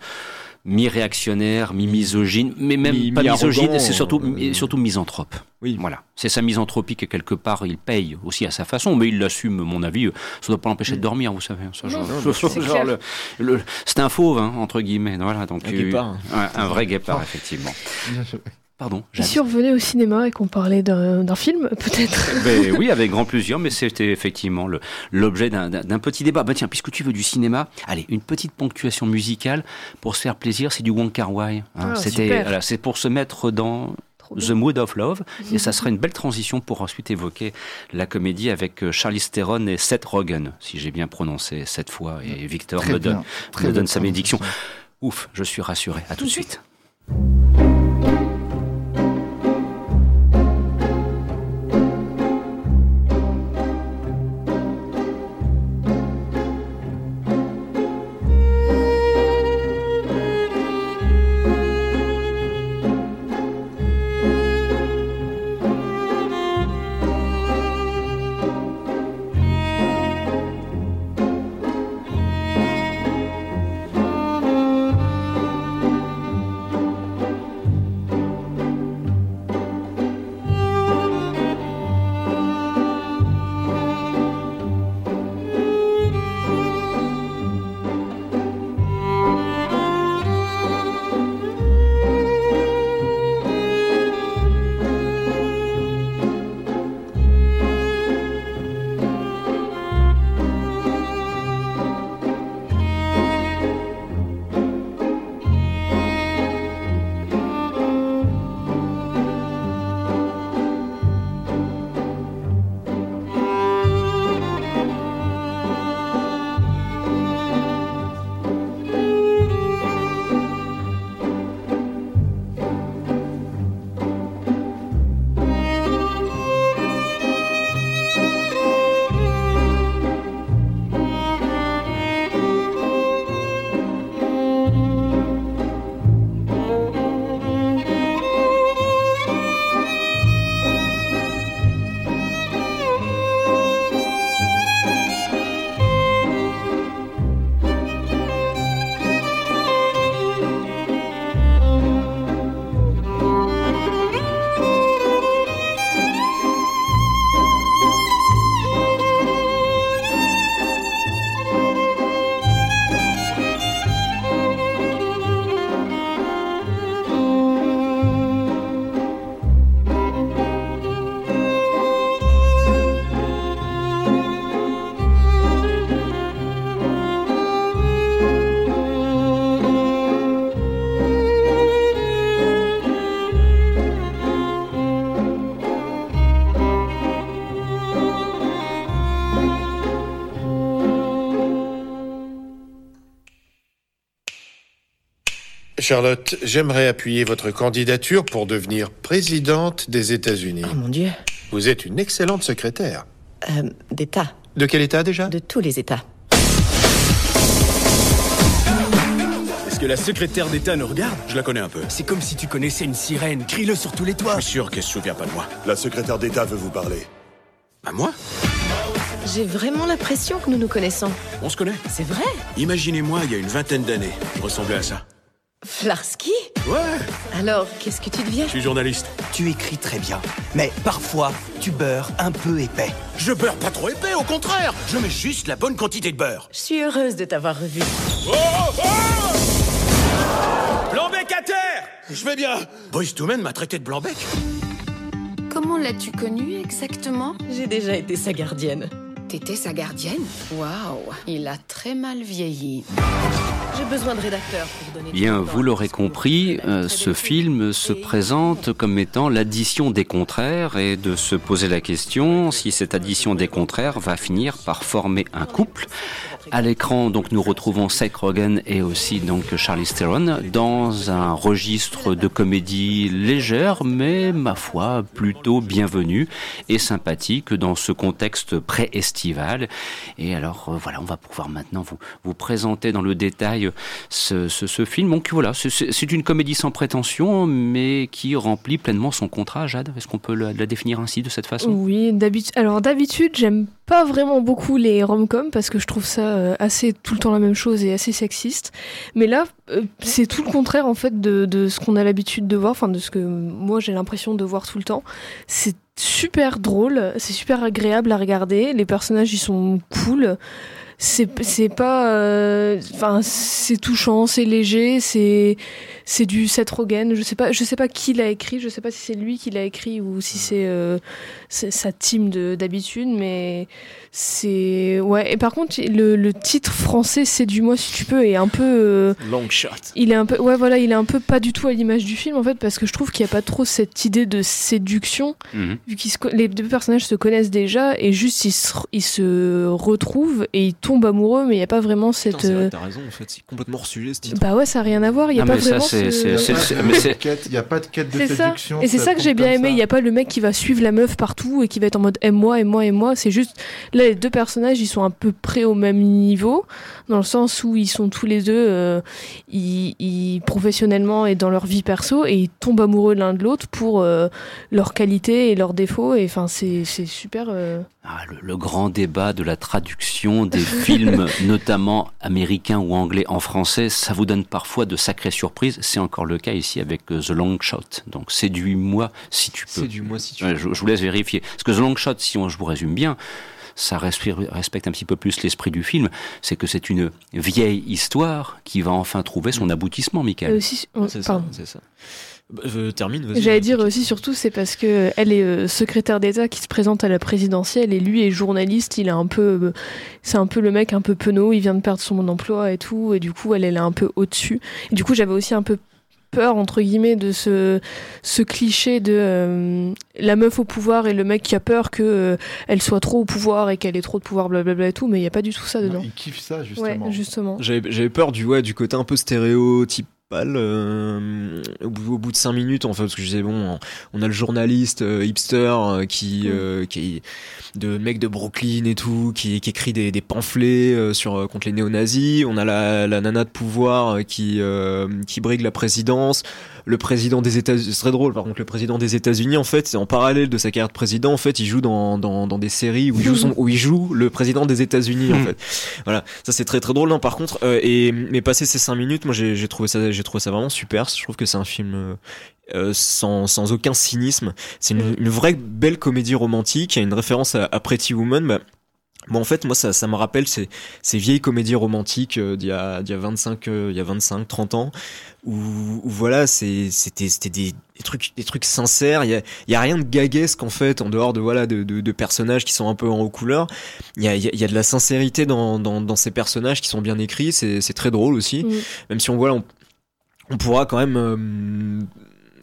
mi-réactionnaire, mi-misogyne, mais même Mi- pas misogyne, c'est surtout, euh, surtout misanthrope. oui, Voilà, c'est sa misanthropie que quelque part il paye aussi à sa façon, mais il l'assume, mon avis. Ça ne doit pas l'empêcher de dormir, vous savez. Ça, genre- Non, genre c'est genre clair. le- le- c'est un fauve, hein, entre guillemets. Voilà, donc Un euh, guépard. ouais, un vrai guépard, effectivement. Pardon. Si on revenait au cinéma et qu'on parlait d'un film, peut-être Ben oui, avec grand plaisir, mais c'était effectivement l'objet d'un- petit débat. Bah tiens, puisque tu veux du cinéma, allez, une petite ponctuation musicale pour se faire plaisir, c'est du Wong Kar Wai. hein. Ah, C'était, c'est pour se mettre dans The. Mood of Love, et ça serait une belle transition pour ensuite évoquer la comédie avec euh, Charlize Theron et Seth Rogen, si j'ai bien prononcé cette fois, et Victor Très me donne, bien. Très me donne sa bénédiction. Ouf, je suis rassuré. À tout de suite. Charlotte, j'aimerais appuyer votre candidature pour devenir présidente des États-Unis. Oh mon Dieu. Vous êtes une excellente secrétaire. Euh, D'État. De quel État déjà? De tous les États. Est-ce que la secrétaire d'État nous regarde? Je la connais un peu. C'est comme si tu connaissais une sirène. Crie-le sur tous les toits. Je suis sûr qu'elle se souvient pas de moi. La secrétaire d'État veut vous parler. À moi? J'ai vraiment l'impression que nous nous connaissons. On se connaît? C'est vrai? Imaginez-moi, il y a une vingtaine d'années, je ressemblais à ça. Flarsky Ouais Alors, qu'est-ce que tu deviens Je suis journaliste. Tu écris très bien. Mais parfois, tu beurres un peu épais. Je beurre pas trop épais, au contraire Je mets juste la bonne quantité de beurre. Je suis heureuse de t'avoir revu. Blanc-bec à terre Je vais bien Boys to Men m'a traité de blanc-bec. Comment l'as-tu connu exactement? J'ai déjà été sa gardienne. T'étais sa gardienne Waouh, il a très mal vieilli. J'ai besoin de rédacteurs pour donner. Bien, vous l'aurez compris, euh, ce film se présente comme étant l'addition des contraires et de se poser la question si cette addition des contraires va finir par former un couple. À l'écran, donc, nous retrouvons Seth Rogen et aussi donc Charlie Theron dans un registre de comédie légère, mais ma foi plutôt bienvenue et sympathique dans ce contexte Et alors, euh, voilà, on va pouvoir maintenant vous vous présenter dans le détail ce, ce, film. Donc voilà, c'est- une comédie sans prétention, mais qui remplit pleinement son contrat. Jade, est-ce qu'on peut la, définir ainsi de cette façon? Oui. Alors d'habitude, j'aime pas vraiment beaucoup les rom-coms parce que je trouve ça euh, assez tout le temps la même chose et assez sexiste. Mais là, euh, c'est tout le contraire en fait de, de ce qu'on a l'habitude de voir, enfin de ce que moi j'ai l'impression de voir tout le temps. C'est super drôle, c'est super agréable à regarder. Les personnages ils sont cool. C'est c'est pas, euh, enfin c'est touchant, c'est léger, c'est c'est du Seth Rogen. Je sais pas, je sais pas qui l'a écrit. Je sais pas si c'est lui qui l'a écrit ou si c'est euh, c'est sa team de d'habitude, mais c'est ouais. Et par contre, le, le titre français c'est du moi si tu peux est un peu euh, Long shot. il est un peu ouais voilà il est un peu pas du tout à l'image du film en fait parce que je trouve qu'il y a pas trop cette idée de séduction Mhm. vu co- les deux personnages se connaissent déjà et juste ils se, ils se retrouvent et ils tombent amoureux mais il y a pas vraiment cette Putain, c'est vrai, t'as raison, en fait, c'est complètement hors sujet ce titre. bah ouais ça a rien à voir il y a pas vraiment c'est- ce- Il n'y a pas de quête de ça. séduction. Et c'est ça que j'ai bien aimé. Il n'y a pas le mec qui va suivre la meuf partout et qui va être en mode aime-moi, aime-moi, aime-moi. C'est juste, là, les deux personnages, ils sont à peu près au même niveau, dans le sens où ils sont tous les deux, euh, ils, ils- professionnellement et dans leur vie perso, et ils tombent amoureux l'un de l'autre pour euh, leurs qualités et leurs défauts. Et enfin, c'est c'est super. euh, Ah, le, le grand débat de la traduction des films, notamment américains ou anglais en français, ça vous donne parfois de sacrées surprises. C'est encore le cas ici avec The Long Shot. Donc séduis-moi si tu peux. Séduis-moi si tu Ouais, peux. je, je vous laisse vérifier. Parce que The Long Shot, si on, je vous résume bien, ça respire- respecte un petit peu plus l'esprit du film. C'est que c'est une vieille histoire qui va enfin trouver son aboutissement, Michael. on- C'est ça, pardon. c'est ça. Euh, termine, vas-y. J'allais dire aussi surtout c'est parce que elle est euh, secrétaire d'État qui se présente à la présidentielle et lui est journaliste, il est un peu euh, c'est un peu le mec un peu penaud, il vient de perdre son emploi et tout et du coup elle elle est un peu au-dessus. Et du coup j'avais aussi un peu peur entre guillemets de ce ce cliché de euh, la meuf au pouvoir et le mec qui a peur que euh, elle soit trop au pouvoir et qu'elle ait trop de pouvoir blablabla et tout mais il y a pas du tout ça dedans. Il kiffe ça, Ouais, justement. justement. J'avais j'avais peur du, ouais, du côté un peu euh, au, bout, au bout de 5 minutes, en fait, parce que je disais, bon, on a le journaliste euh, hipster euh, qui, euh, qui est de mec de Brooklyn et tout, qui, qui écrit des, des pamphlets sur, contre les néo-nazis. On a la, la nana de pouvoir qui, euh, qui brigue la présidence. Le président des États-Unis, c'est très drôle, par contre, le président des États-Unis, en fait, c'est en parallèle de sa carrière de président, en fait, il joue dans, dans, dans des séries où il joue, son, où il joue le président des États-Unis, en fait. Voilà, ça c'est très très drôle. Non, par contre, euh, et mais passer ces 5 minutes, moi j'ai j'ai trouvé ça, j'ai trouvé ça vraiment super. Je trouve que c'est un film euh, euh, sans, sans aucun cynisme. C'est une, une vraie belle comédie romantique. Il y a une référence à, à Pretty Woman. Bah, Bon, en fait, moi, ça, ça me rappelle ces, ces vieilles comédies romantiques euh, d'il y a, d'il y a 25, euh, il y a 25, 30 ans, où, où voilà, c'est, c'était, c'était des, des trucs, des trucs sincères. Il y a, il y a rien de gaguesque, en fait, en dehors de, voilà, de, de, de personnages qui sont un peu en haut couleur. Il y a, il y a- y a de la sincérité dans, dans, dans ces personnages qui sont bien écrits. C'est, c'est très drôle aussi. Mm. Même si on voit, on, on pourra quand même, euh,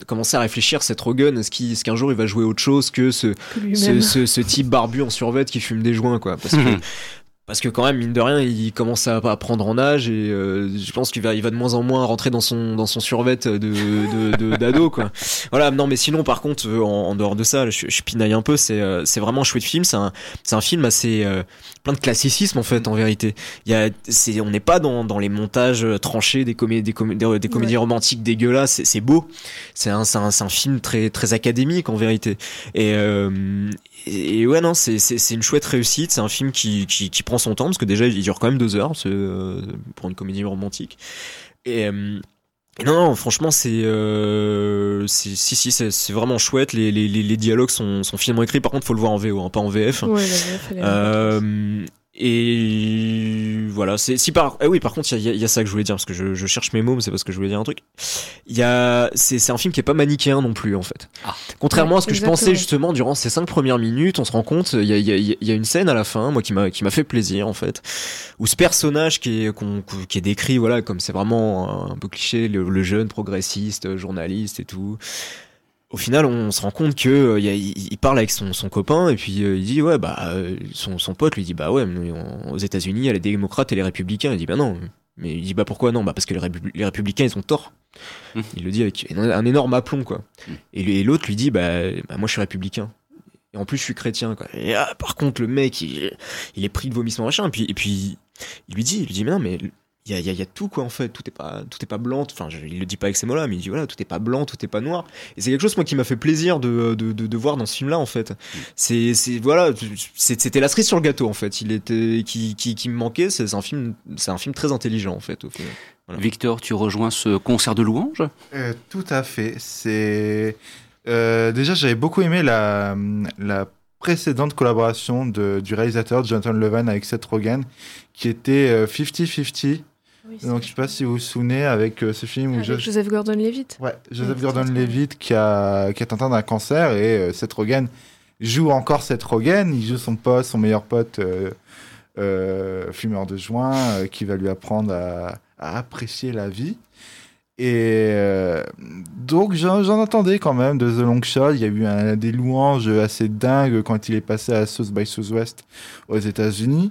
commencer à réfléchir Seth Rogen est-ce qu'un jour il va jouer autre chose que ce, Que ce, lui-même. ce, ce type barbu en survêt qui fume des joints quoi parce que parce que quand même mine de rien il commence à, à prendre en âge et euh, je pense qu'il va il va de moins en moins rentrer dans son dans son survêt de d'ado quoi. Voilà non mais sinon par contre euh, en, en dehors de ça je, je pinaille un peu c'est euh, c'est vraiment un chouette film. C'est un c'est un film assez euh, plein de classicisme en fait en vérité. Il y a c'est on n'est pas dans dans les montages tranchés des comédies des, comé- des, des comédies romantiques dégueulasses. C'est beau. C'est un c'est un film très très académique en vérité. Et et, ouais non c'est une chouette réussite c'est un film qui qui qui prend son temps parce que déjà il dure quand même deux heures euh, pour une comédie romantique et euh, et non, non, franchement, c'est, euh, c'est- si, si, c'est vraiment chouette. Les, les, les, dialogues sont, sont finement écrits. Par contre, faut le voir en VO, hein, pas en VF. Ouais, la VF, elle Et voilà, c'est si par ah oui par contre il y, a- il y a ça que je voulais dire parce que je, je cherche mes mots mais c'est parce que je voulais dire un truc. Il y a c'est c'est un film qui est pas manichéen non plus en fait. Contrairement à ce que je pensais justement durant ces cinq premières minutes, on se rend compte il y a, il y a- il y a une scène à la fin moi qui m'a qui m'a fait plaisir en fait où ce personnage qui est qui est décrit voilà comme c'est vraiment un peu cliché le, le jeune progressiste journaliste et tout au final, on se rend compte que euh, il, parle avec son, son copain et puis euh, il dit ouais bah euh, son, son pote lui dit bah ouais mais on- aux États-Unis il y a les démocrates et les républicains. Il dit bah non mais il dit bah pourquoi non? Bah parce que les, répu- les républicains ils ont tort. Il le dit avec un énorme aplomb quoi. Et, lui- et l'autre lui dit bah, bah, moi je suis républicain. Et en plus je suis chrétien quoi. Et ah, par contre le mec il, il est pris de vomissement machin et puis et puis il lui dit il lui dit mais non mais il y, a, tout quoi en fait. Tout est pas tout est pas blanc enfin je, il le dit pas avec ces mots là mais il dit voilà tout est pas blanc tout est pas noir. Et c'est quelque chose moi qui m'a fait plaisir de, de, de, voir dans ce film là en fait. Mm. C'est voilà c'était la cerise sur le gâteau en fait. Il était qui, qui, me manquait c'est un film c'est un film très intelligent en fait Victor tu rejoins ce concert de louanges? Euh, tout à fait. C'est euh, déjà j'avais beaucoup aimé la, la précédente collaboration de, du réalisateur Jonathan Levin avec Seth Rogen, qui était euh, 50-50 donc, je ne sais pas si vous vous souvenez avec euh, ce film où. Joseph Gordon-Levitt. Ouais, Joseph Gordon-Levitt qui, a... qui est atteint d'un cancer et euh, Seth Rogen joue encore Seth Rogen. Il joue son pote, son meilleur pote, euh, euh, fumeur de joint, qui va lui apprendre à, apprécier la vie. Et donc j'en attendais quand même de The Long Shot. Il y a eu des louanges assez dingues quand il est passé à South by Southwest aux États-Unis.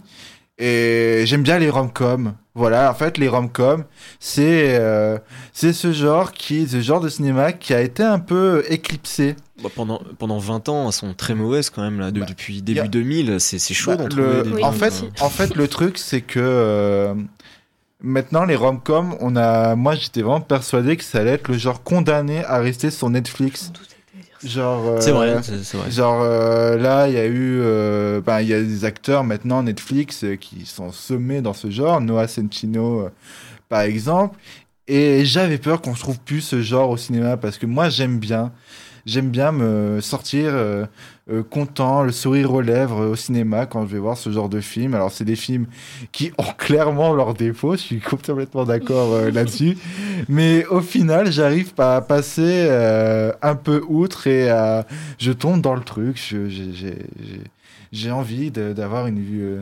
Et j'aime bien les rom-coms. Voilà, en fait, les rom-coms, c'est euh, c'est ce genre qui, ce genre de cinéma qui a été un peu éclipsé. Bah, pendant pendant 20 ans elles sont très mauvaises quand même là de- depuis début a- 2000 c'est c'est chaud Bah, le- en fait, en fait, le truc, c'est que euh, maintenant les rom-coms, on a, moi, j'étais vraiment persuadé que ça allait être le genre condamné à rester sur Netflix. Genre, euh, C'est vrai, c'est- c'est vrai. Genre euh, là, il y a eu, euh, ben, il y a des acteurs maintenant Netflix qui sont sommés dans ce genre, Noah Centino euh, par exemple. Et j'avais peur qu'on se trouve plus ce genre au cinéma parce que moi j'aime bien, j'aime bien me sortir euh, euh, content, le sourire aux lèvres euh, au cinéma quand je vais voir ce genre de film. Alors c'est des films qui ont clairement leurs défauts, je suis complètement d'accord là-dessus. Mais au final, j'arrive pas à passer un peu outre et à- je tombe dans le truc. J'ai- envie d'avoir une vue.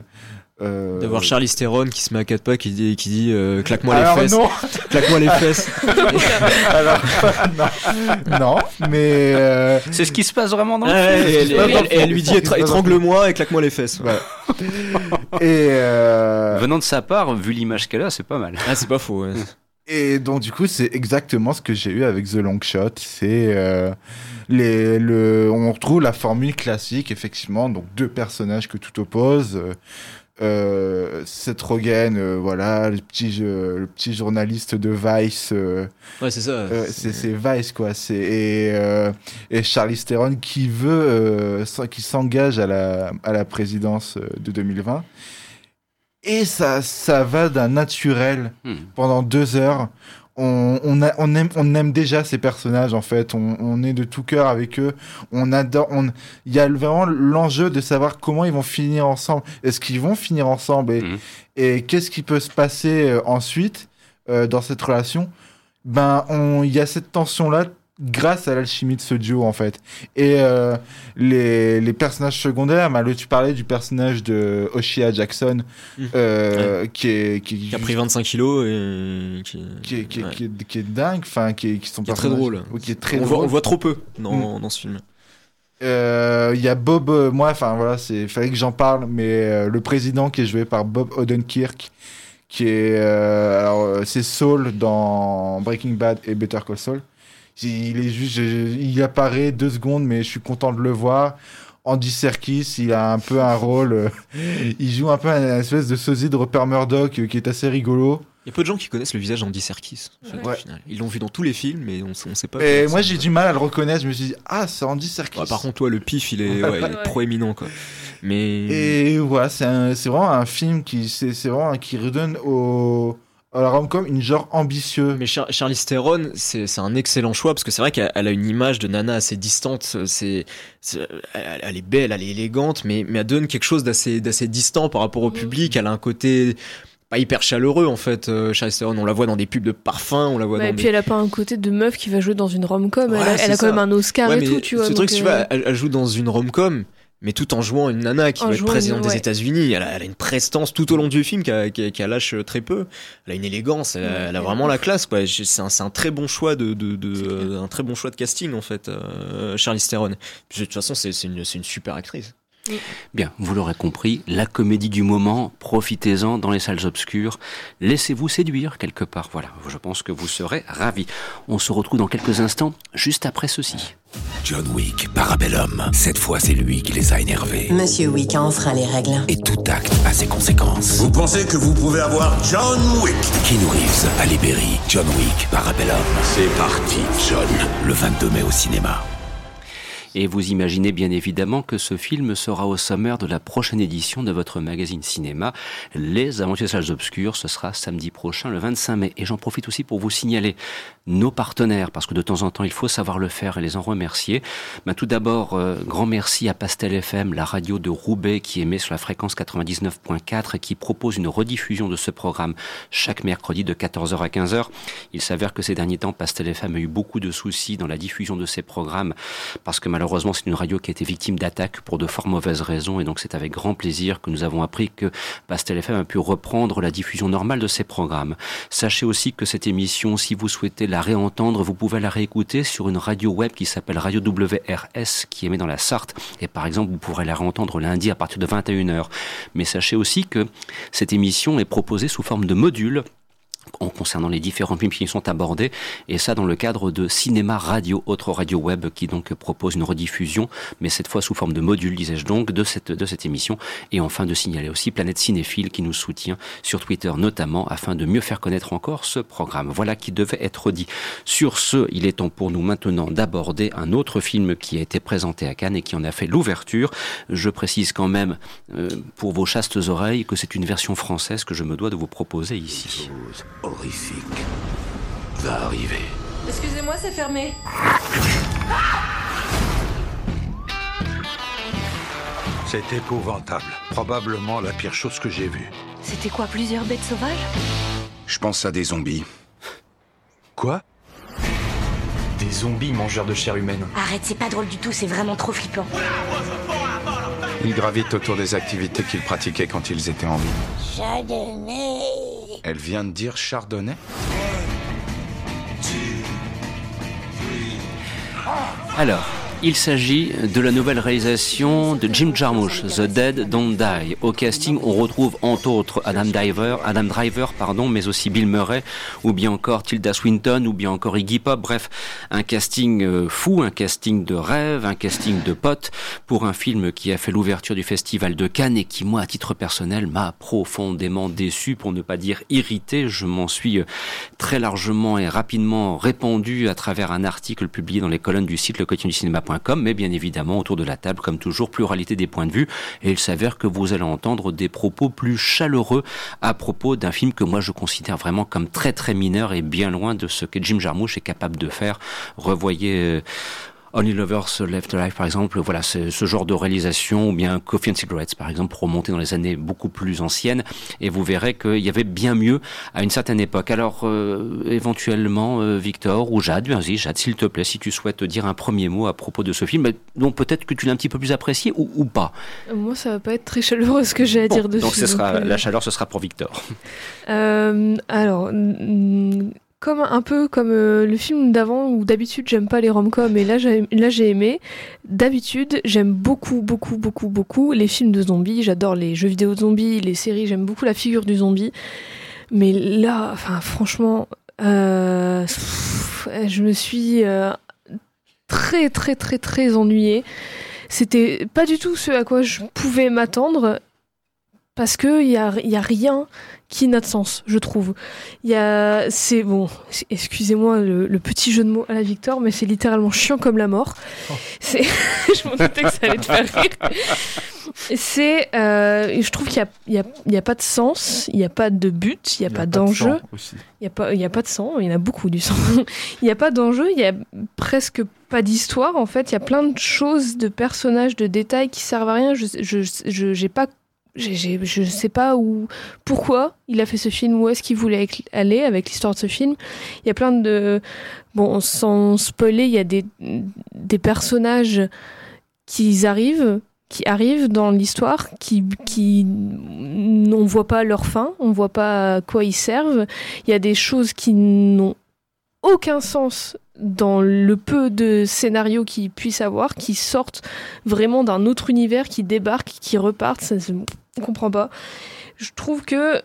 Euh, D'avoir Charlie Theron qui se met à quatre pas qui dit, qui dit euh, claque-moi les fesses. non. Claque-moi les fesses. Alors, non. non, mais. euh, C'est ce qui se passe vraiment dans le Ouais, film. et elle, elle- elle lui dit étra- étrangle-moi et claque-moi les fesses. Et. euh, Venant de sa part, vu l'image qu'elle a, c'est pas mal. Ah, c'est pas faux. ouais. Et donc du coup, c'est exactement ce que j'ai eu avec The Long Shot. C'est euh, les, le, on retrouve la formule classique, effectivement. Donc deux personnages que tout oppose. Euh, euh, Seth Rogen, euh, voilà, le petit, jeu- le petit journaliste de Vice. euh, Ouais, c'est ça. euh, c'est Vice quoi. Et, et Charlie Theron qui veut, qui s'engage à la à la présidence de 2020. Et ça ça va d'un naturel Hmm. pendant deux heures. On, on, a- on, aime, on aime déjà ces personnages en fait. On, on est de tout cœur avec eux. On adore. On, il y a vraiment l'enjeu de savoir comment ils vont finir ensemble. Est-ce qu'ils vont finir ensemble et, et qu'est-ce qui peut se passer euh, ensuite euh, dans cette relation? Ben, il y a cette tension là grâce à l'alchimie de ce duo en fait. Et euh, les, les personnages secondaires, ben, le, tu parlais du personnage de Oshia Jackson euh, qui est qui, Qui a pris 25 kilos et qui, qui est, qui est- ouais. qui est- qui est dingue, enfin qui qui sont Qui est très drôle. Qui est très on, drôle. Voit, on voit trop peu dans, Mm. dans ce film. Euh, Il y a Bob, moi, enfin voilà, c'est fallait que j'en parle, mais le président qui est joué par Bob Odenkirk, qui est, alors c'est Saul dans Breaking Bad et Better Call Saul. Il est juste, il apparaît deux secondes, mais je suis content de le voir. Andy Serkis, il a un peu un rôle, euh, il joue un peu un espèce de sosie de Rupert Murdoch euh, qui est assez rigolo. Il y a peu de gens qui connaissent le visage d'Andy Serkis. Ouais. Ils l'ont vu dans tous les films, mais on, on sait pas. Et moi j'ai du mal à le reconnaître, je me suis dit, ah c'est Andy Serkis. Ouais, par contre, toi, le pif, il est, ouais, il est Ouais. proéminent, quoi. Mais. Et voilà, c'est vraiment un film qui, c'est c'est vraiment un- qui redonne au, la rom-com une genre ambitieux. Mais Char Charlize Theron, c'est un excellent choix parce que c'est vrai qu'elle a une image de nana assez distante. C'est elle, elle, est belle, elle est élégante, mais, mais elle donne quelque chose d'assez distant par rapport au public. Elle a un côté pas hyper chaleureux en fait euh, Charlize Theron on la voit dans des pubs de parfum on la voit bah, dans et puis elle a pas un côté de meuf qui va jouer dans une rom-com elle, a, elle a quand même un Oscar et tout tu vois ce truc tu vois elle, elle, joue dans une rom-com mais tout en jouant une nana qui en va être présidente une, ouais. des États-Unis. Elle, elle, a une prestance tout au long du film qu'elle qu qu lâche très peu. Elle a une élégance, elle, a, elle a vraiment la classe. quoi. C'est un, un, très bon choix de, de, de euh, un très bon choix de casting en fait, euh, Charlize Theron. Puis, de toute façon, c'est une, une super actrice. Bien, vous l'aurez compris, la comédie du moment, profitez-en dans les salles obscures, laissez-vous séduire quelque part. Voilà, je pense que vous serez ravis. On se retrouve dans quelques instants, juste après ceci. John Wick, Parabellum. Cette fois, c'est lui qui les a énervés. Monsieur Wick a enfreint les règles. Et tout acte a ses conséquences. Vous pensez que vous pouvez avoir John Wick? Keanu Reeves, à Libéry. John Wick, Parabellum. C'est parti, John. Le 22 mai au cinéma. Et vous imaginez bien évidemment que ce film sera au sommaire de la prochaine édition de votre magazine cinéma, Les Aventures Salles Obscures. Ce sera samedi prochain, le 25 mai. Et j'en profite aussi pour vous signaler nos partenaires, parce que de temps en temps, il faut savoir le faire et les en remercier. Ben, tout d'abord, euh, grand merci à Pastel FM, la radio de Roubaix qui émet sur la fréquence 99.4 et qui propose une rediffusion de ce programme chaque mercredi de 14h à 15h. Il s'avère que ces derniers temps, Pastel FM a eu beaucoup de soucis dans la diffusion de ces programmes parce que malheureusement, c'est une radio qui a été victime d'attaques pour de fort mauvaises raisons et donc c'est avec grand plaisir que nous avons appris que Pastel FM a pu reprendre la diffusion normale de ces programmes. Sachez aussi que cette émission, si vous souhaitez la réentendre, vous pouvez la réécouter sur une radio web qui s'appelle Radio WRS qui émet dans la Sarthe et par exemple, vous pourrez la réentendre lundi à partir de 21h. Mais sachez aussi que cette émission est proposée sous forme de module en concernant les différents films qui sont abordés, et ça dans le cadre de Cinéma Radio, autre radio web qui donc propose une rediffusion, mais cette fois sous forme de module, disais-je donc, de cette, de cette émission, et enfin de signaler aussi Planète Cinéphile qui nous soutient sur Twitter notamment, afin de mieux faire connaître encore ce programme. Voilà qui devait être dit. Sur ce, il est temps pour nous maintenant d'aborder un autre film qui a été présenté à Cannes et qui en a fait l'ouverture. Je précise quand même, euh, pour vos chastes oreilles, que c'est une version française que je me dois de vous proposer ici horrifique va arriver. Excusez-moi, c'est fermé. C'est épouvantable. Probablement la pire chose que j'ai vue. C'était quoi, plusieurs bêtes sauvages? Je pense à des zombies. Quoi? Des zombies mangeurs de chair humaine. Arrête, c'est pas drôle du tout, c'est vraiment trop flippant. Ils gravitent autour des activités qu'ils pratiquaient quand ils étaient en vie. Chardonnay. Elle vient de dire Chardonnay Alors, il s'agit de la nouvelle réalisation de Jim Jarmusch, The Dead Don't Die. Au casting, on retrouve entre autres Adam Driver, Adam Driver, pardon, mais aussi Bill Murray, ou bien encore Tilda Swinton, ou bien encore Iggy Pop. Bref, un casting fou, un casting de rêve, un casting de potes pour un film qui a fait l'ouverture du Festival de Cannes et qui, moi, à titre personnel, m'a profondément déçu, pour ne pas dire irrité. Je m'en suis très largement et rapidement répandu à travers un article publié dans les colonnes du site Le Quotidien du Cinéma mais bien évidemment autour de la table, comme toujours, pluralité des points de vue. Et il s'avère que vous allez entendre des propos plus chaleureux à propos d'un film que moi je considère vraiment comme très très mineur et bien loin de ce que Jim Jarmusch est capable de faire. Revoyez euh, Only Lovers Left Alive, par exemple, voilà, c'est ce genre de réalisation, ou bien Coffee and Cigarettes, par exemple, pour remonter dans les années beaucoup plus anciennes, et vous verrez qu'il y avait bien mieux à une certaine époque. Alors, euh, éventuellement, euh, Victor ou Jade, vas-y, Jade, s'il te plaît, si tu souhaites dire un premier mot à propos de ce film, donc peut-être que tu l'as un petit peu plus apprécié ou, ou, pas. Moi, ça va pas être très chaleureux ce que j'ai à bon, dire dessus. Donc, ce sera, donc, euh... la chaleur, ce sera pour Victor. Euh, alors comme un peu comme euh, le film d'avant où d'habitude j'aime pas les rom-coms et là j'ai aimé. D'habitude j'aime beaucoup beaucoup beaucoup beaucoup les films de zombies. J'adore les jeux vidéo de zombies, les séries. J'aime beaucoup la figure du zombie. Mais là, enfin franchement, euh, je me suis euh, très très très très ennuyée. C'était pas du tout ce à quoi je pouvais m'attendre parce que il y a, y a rien qui n'a de sens, je trouve. Il y a, c'est bon, excusez-moi le, le, petit jeu de mots à la Victor, mais c'est littéralement chiant comme la mort. C'est, je m'en doutais que ça allait te faire rire. C'est, euh, je trouve qu'il n'y a, y a, a, pas de sens, il n'y a pas de but, il n'y a, pas d'enjeu. Il n'y a, pas, il y a pas de sang, il y en a beaucoup du sang. Il n'y a pas d'enjeu, il n'y a presque pas d'histoire en fait. Il y a plein de choses, de personnages, de détails qui servent à rien. Je je, je, je ne sais pas où, pourquoi il a fait ce film, où est-ce qu'il voulait aller avec l'histoire de ce film. Il y a plein de... Bon, sans spoiler, il y a des, des personnages qui arrivent, qui arrivent dans l'histoire, qui, qui, on voit pas leur fin, on voit pas à quoi ils servent. Il y a des choses qui n'ont aucun sens dans le peu de scénarios qu'ils puissent avoir, qui sortent vraiment d'un autre univers, qui débarquent, qui repartent. Ça, on comprend pas. Je trouve que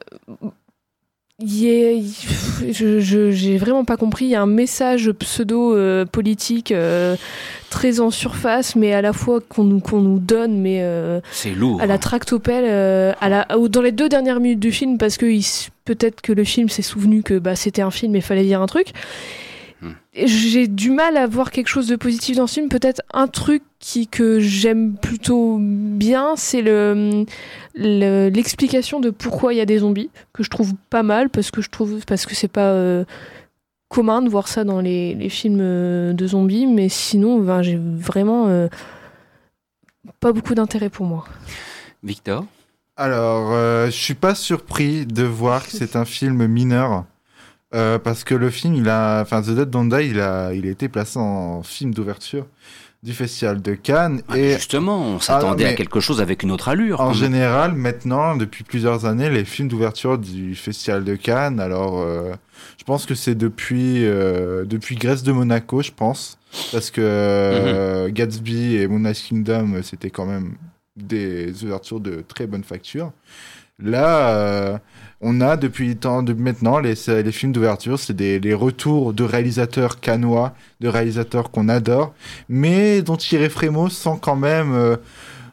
je j'ai vraiment pas compris. Il y a un message pseudo euh, politique euh, très en surface, mais à la fois qu'on nous qu'on nous donne, mais euh, c'est lourd. À la tractopelle, à la dans les deux dernières minutes du film, parce que peut-être que le film s'est souvenu que bah c'était un film et fallait dire un truc. J'ai du mal à voir quelque chose de positif dans ce film. Peut-être un truc qui, que j'aime plutôt bien, c'est le, l'explication de pourquoi il y a des zombies, que je trouve pas mal, parce que je trouve parce que c'est pas euh, commun de voir ça dans les, les films euh, de zombies, mais sinon, ben, j'ai vraiment euh, pas beaucoup d'intérêt pour moi. Victor? Alors, je suis pas surpris de voir que c'est un film mineur. Euh, parce que le film, il a, enfin, The Dead Don't Die, il a, il a été placé en film d'ouverture du festival de Cannes. Ah, et justement, on s'attendait à quelque chose avec une autre allure. En général, maintenant, depuis plusieurs années, les films d'ouverture du festival de Cannes, alors, euh, je pense que c'est depuis, euh, depuis Grèce de Monaco, je pense, parce que mhm. Gatsby et Moonlight Kingdom, c'était quand même des ouvertures de très bonne facture. Là, on a depuis maintenant les, films d'ouverture, c'est des retours de réalisateurs canois, de réalisateurs qu'on adore, mais dont Thierry Frémaux sent quand même. Euh,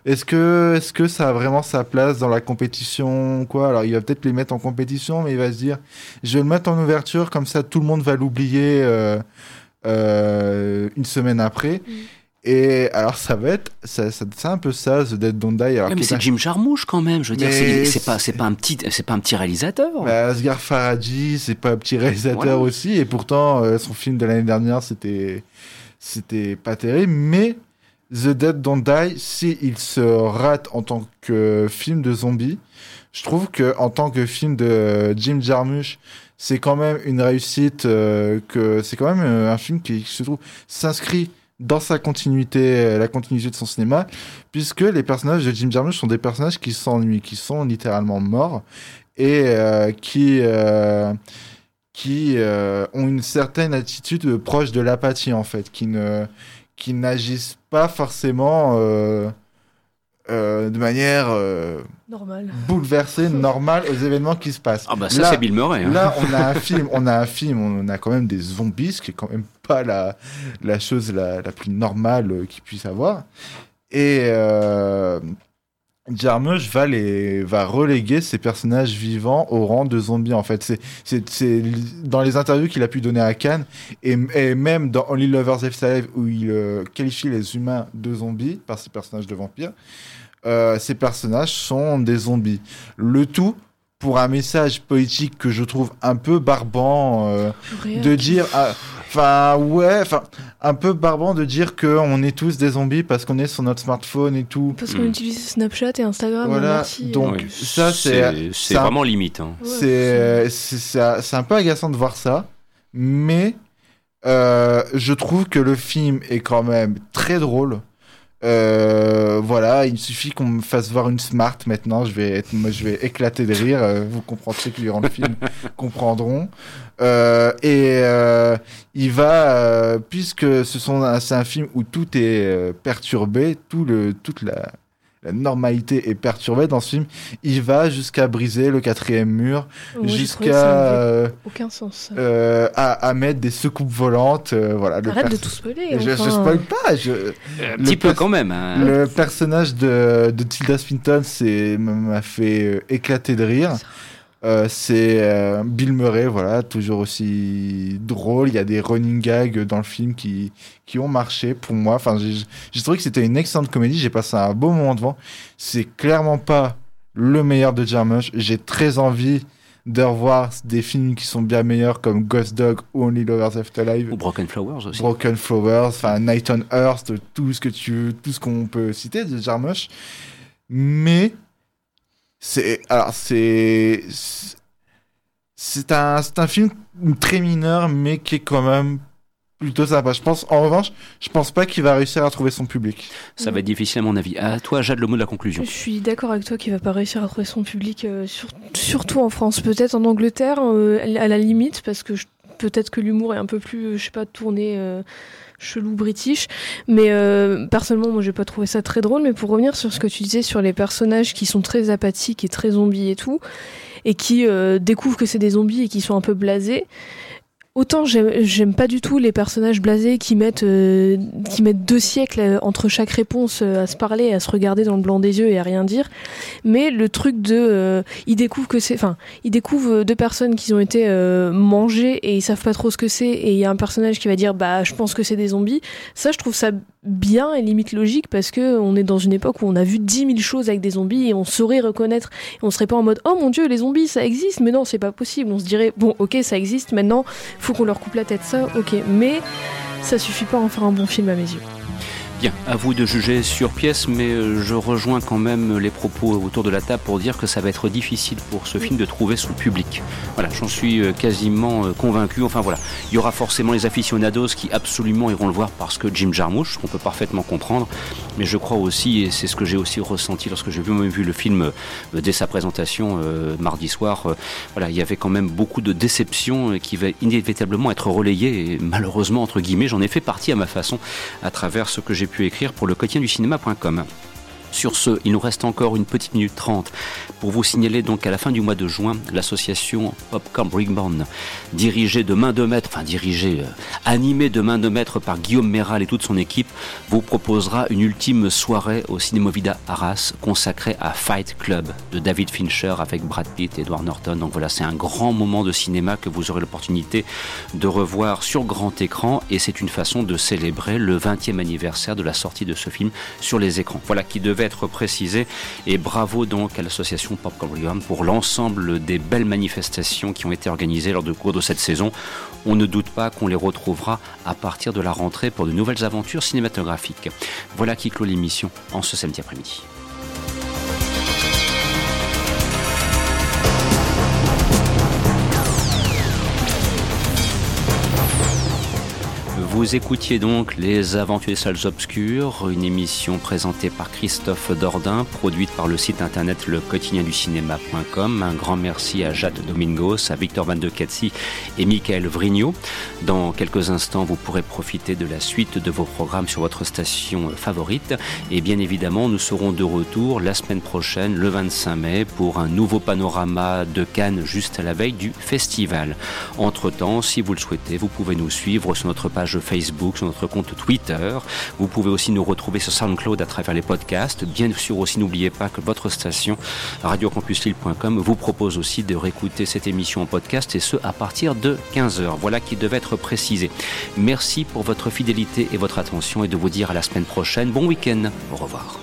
est-ce que, ça a vraiment sa place dans la compétition quoi? Alors il va peut-être les mettre en compétition, mais il va se dire, je vais le mettre en ouverture comme ça, tout le monde va l'oublier euh, euh, une semaine après. Mm. Et alors ça va être, c'est un peu ça, The Dead Don't Die. Alors, mais c'est Jim Jarmusch quand même, je veux dire, c'est pas, pas un petit, pas un petit réalisateur. Bah, Asghar Farhadi, c'est pas un petit réalisateur aussi, et pourtant euh, son film de l'année dernière, c'était, c'était pas terrible, mais The Dead Don't Die, si il se rate en tant que film de zombie, je trouve que en tant que film de Jim Jarmusch, c'est quand même une réussite, euh, que c'est quand même euh, un film qui, qui se trouve s'inscrit dans sa continuité, euh, la continuité de son cinéma, puisque les personnages de Jim Jarmusch sont des personnages qui s'ennuient, qui sont littéralement morts et euh, qui euh, qui ont une certaine attitude proche de l'apathie en fait, qui ne qui n'agissent pas forcément de manière normale, bouleversée, normale aux événements qui se passent. Ah bah ça c'est Bill Murray. Hein. Là on a un film, on a un film, on a quand même des zombies, ce qui est quand même pas la, la chose la, la plus normale qu'il puisse avoir. Et euh, Jarmusch va, les, va reléguer ces personnages vivants au rang de zombies. En fait, c'est dans les interviews qu'il a pu donner à Cannes et, même dans Only Lovers Left Alive où il euh, qualifie les humains de zombies par ces personnages de vampires. Euh, ces personnages sont des zombies. Le tout pour un message politique que je trouve un peu barbant euh, de dire enfin ouais enfin un peu barbant de dire que on est tous des zombies parce qu'on est sur notre smartphone et tout parce qu'on utilise Snapchat et Instagram voilà merci. donc ça c'est c'est vraiment limite hein. c'est c'est un peu agaçant de voir ça mais euh, je trouve que le film est quand même très drôle euh, voilà, il suffit qu'on me fasse voir une smart maintenant. Je vais être, moi, je vais éclater de rire. Euh, vous comprendrez ceux qui verront le film comprendront. Euh, et euh, il va, euh, puisque ce sont, c'est un film où tout est perturbé, tout le, toute la, la normalité est perturbée dans ce film. Il va jusqu'à briser le quatrième mur, jusqu'à euh, aucun sens. Euh, à, à, mettre des secoupes volantes. Euh, voilà. Arrête de tout spoiler. Je, enfin... je spoil pas. Je... Un petit peu quand même. Hein. Le personnage de, de Tilda Swinton m'a fait éclater de rire. Euh, c'est euh, Bill Murray, voilà, toujours aussi drôle. Il y a des running gags dans le film qui, qui ont marché pour moi. Enfin, j'ai trouvé que c'était une excellente comédie. J'ai passé un beau moment devant. C'est clairement pas le meilleur de Jarmusch. J'ai très envie de revoir des films qui sont bien meilleurs comme Ghost Dog ou Only Lovers Afterlife. Ou Broken Flowers aussi. Broken Flowers, enfin Night on Earth, tout ce que tu veux, tout ce qu'on peut citer de Jarmusch. Mais c'est alors c'est c'est un c'est un film très mineur mais qui est quand même plutôt sympa. Je pense en revanche, je pense pas qu'il va réussir à trouver son public. Ça va être difficile à mon avis. À toi, Jade, le mot de la conclusion. Je suis d'accord avec toi qu'il va pas réussir à trouver son public, euh, sur- surtout en France. Peut-être en Angleterre, euh, à la limite, parce que je- peut-être que l'humour est un peu plus, euh, je sais pas, tourné euh, chelou british. Mais euh, personnellement, moi, j'ai pas trouvé ça très drôle. Mais pour revenir sur ce que tu disais sur les personnages qui sont très apathiques et très zombies et tout, et qui découvrent que c'est des zombies et qui sont un peu blasés. Autant j'aime pas du tout les personnages blasés qui mettent euh, qui mettent deux siècles euh, entre chaque réponse euh, à se parler, à se regarder dans le blanc des yeux et à rien dire. Mais le truc de ils découvrent que c'est enfin ils découvrent deux personnes qui ont été mangées et ils savent pas trop ce que c'est et il y a un personnage qui va dire bah je pense que c'est des zombies. Ça je trouve ça bien et limite logique parce que on est dans une époque où on a vu 10 000 choses avec des zombies et on saurait reconnaître et on serait pas en mode oh mon dieu les zombies ça existe mais non c'est pas possible on se dirait bon ok ça existe maintenant faut qu'on leur coupe la tête ça ok. Mais ça suffit pas à en faire un bon film à mes yeux Bien, à vous de juger sur pièce, mais euh, je rejoins quand même les propos autour de la table pour dire que ça va être difficile pour ce film de trouver son public. Voilà, j'en suis euh, quasiment euh, convaincu. Enfin voilà, il y aura forcément les aficionados qui absolument iront le voir parce que Jim Jarmusch, qu'on peut parfaitement comprendre, mais je crois aussi, et c'est ce que j'ai aussi ressenti lorsque j'ai vu, vu le film dès sa présentation mardi soir, voilà, il y avait quand même beaucoup de déceptions euh, qui va inévitablement être relayées, et malheureusement, entre guillemets, j'en ai fait partie à ma façon à travers ce que j'ai pu écrire pour le quotidien du cinéma.com. Sur ce, il nous reste encore une petite minute trente pour vous signaler donc à la fin du mois de juin, l'association Popcorn Reborn, dirigée de main de maître, enfin dirigée, euh, animée de main de maître par Guillaume Méral et toute son équipe, vous proposera une ultime soirée au Cinémovida Arras consacrée à Fight Club de David Fincher avec Brad Pitt et Edward Norton. Donc voilà, c'est un grand moment de cinéma que vous aurez l'opportunité de revoir sur grand écran et c'est une façon de célébrer le 20e anniversaire de la sortie de ce film sur les écrans. Voilà qui devait être précisé et bravo donc à l'association Popcorn pour l'ensemble des belles manifestations qui ont été organisées lors du cours de cette saison. On ne doute pas qu'on les retrouvera à partir de la rentrée pour de nouvelles aventures cinématographiques. Voilà qui clôt l'émission en ce samedi après-midi. Vous écoutiez donc Les Aventures des Salles Obscures, une émission présentée par Christophe Dordain, produite par le site internet le quotidien du cinéma.com. Un grand merci à Jade Domingos, à Victor Van de Ketsi et Michael Vrigno. Dans quelques instants, vous pourrez profiter de la suite de vos programmes sur votre station favorite. Et bien évidemment, nous serons de retour la semaine prochaine, le 25 mai, pour un nouveau panorama de Cannes juste à la veille du festival. Entre-temps, si vous le souhaitez, vous pouvez nous suivre sur notre page Facebook, sur notre compte Twitter. Vous pouvez aussi nous retrouver sur SoundCloud à travers les podcasts. Bien sûr aussi, n'oubliez pas que votre station radiocampusLille.com vous propose aussi de réécouter cette émission en podcast et ce à partir de 15h. Voilà qui devait être précisé. Merci pour votre fidélité et votre attention et de vous dire à la semaine prochaine. Bon week-end. Au revoir.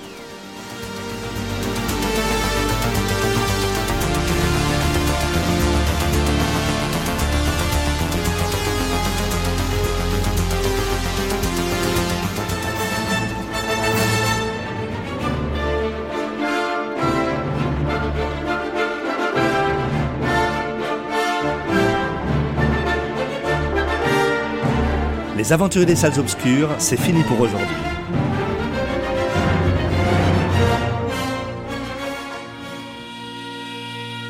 Les des salles obscures, c'est fini pour aujourd'hui.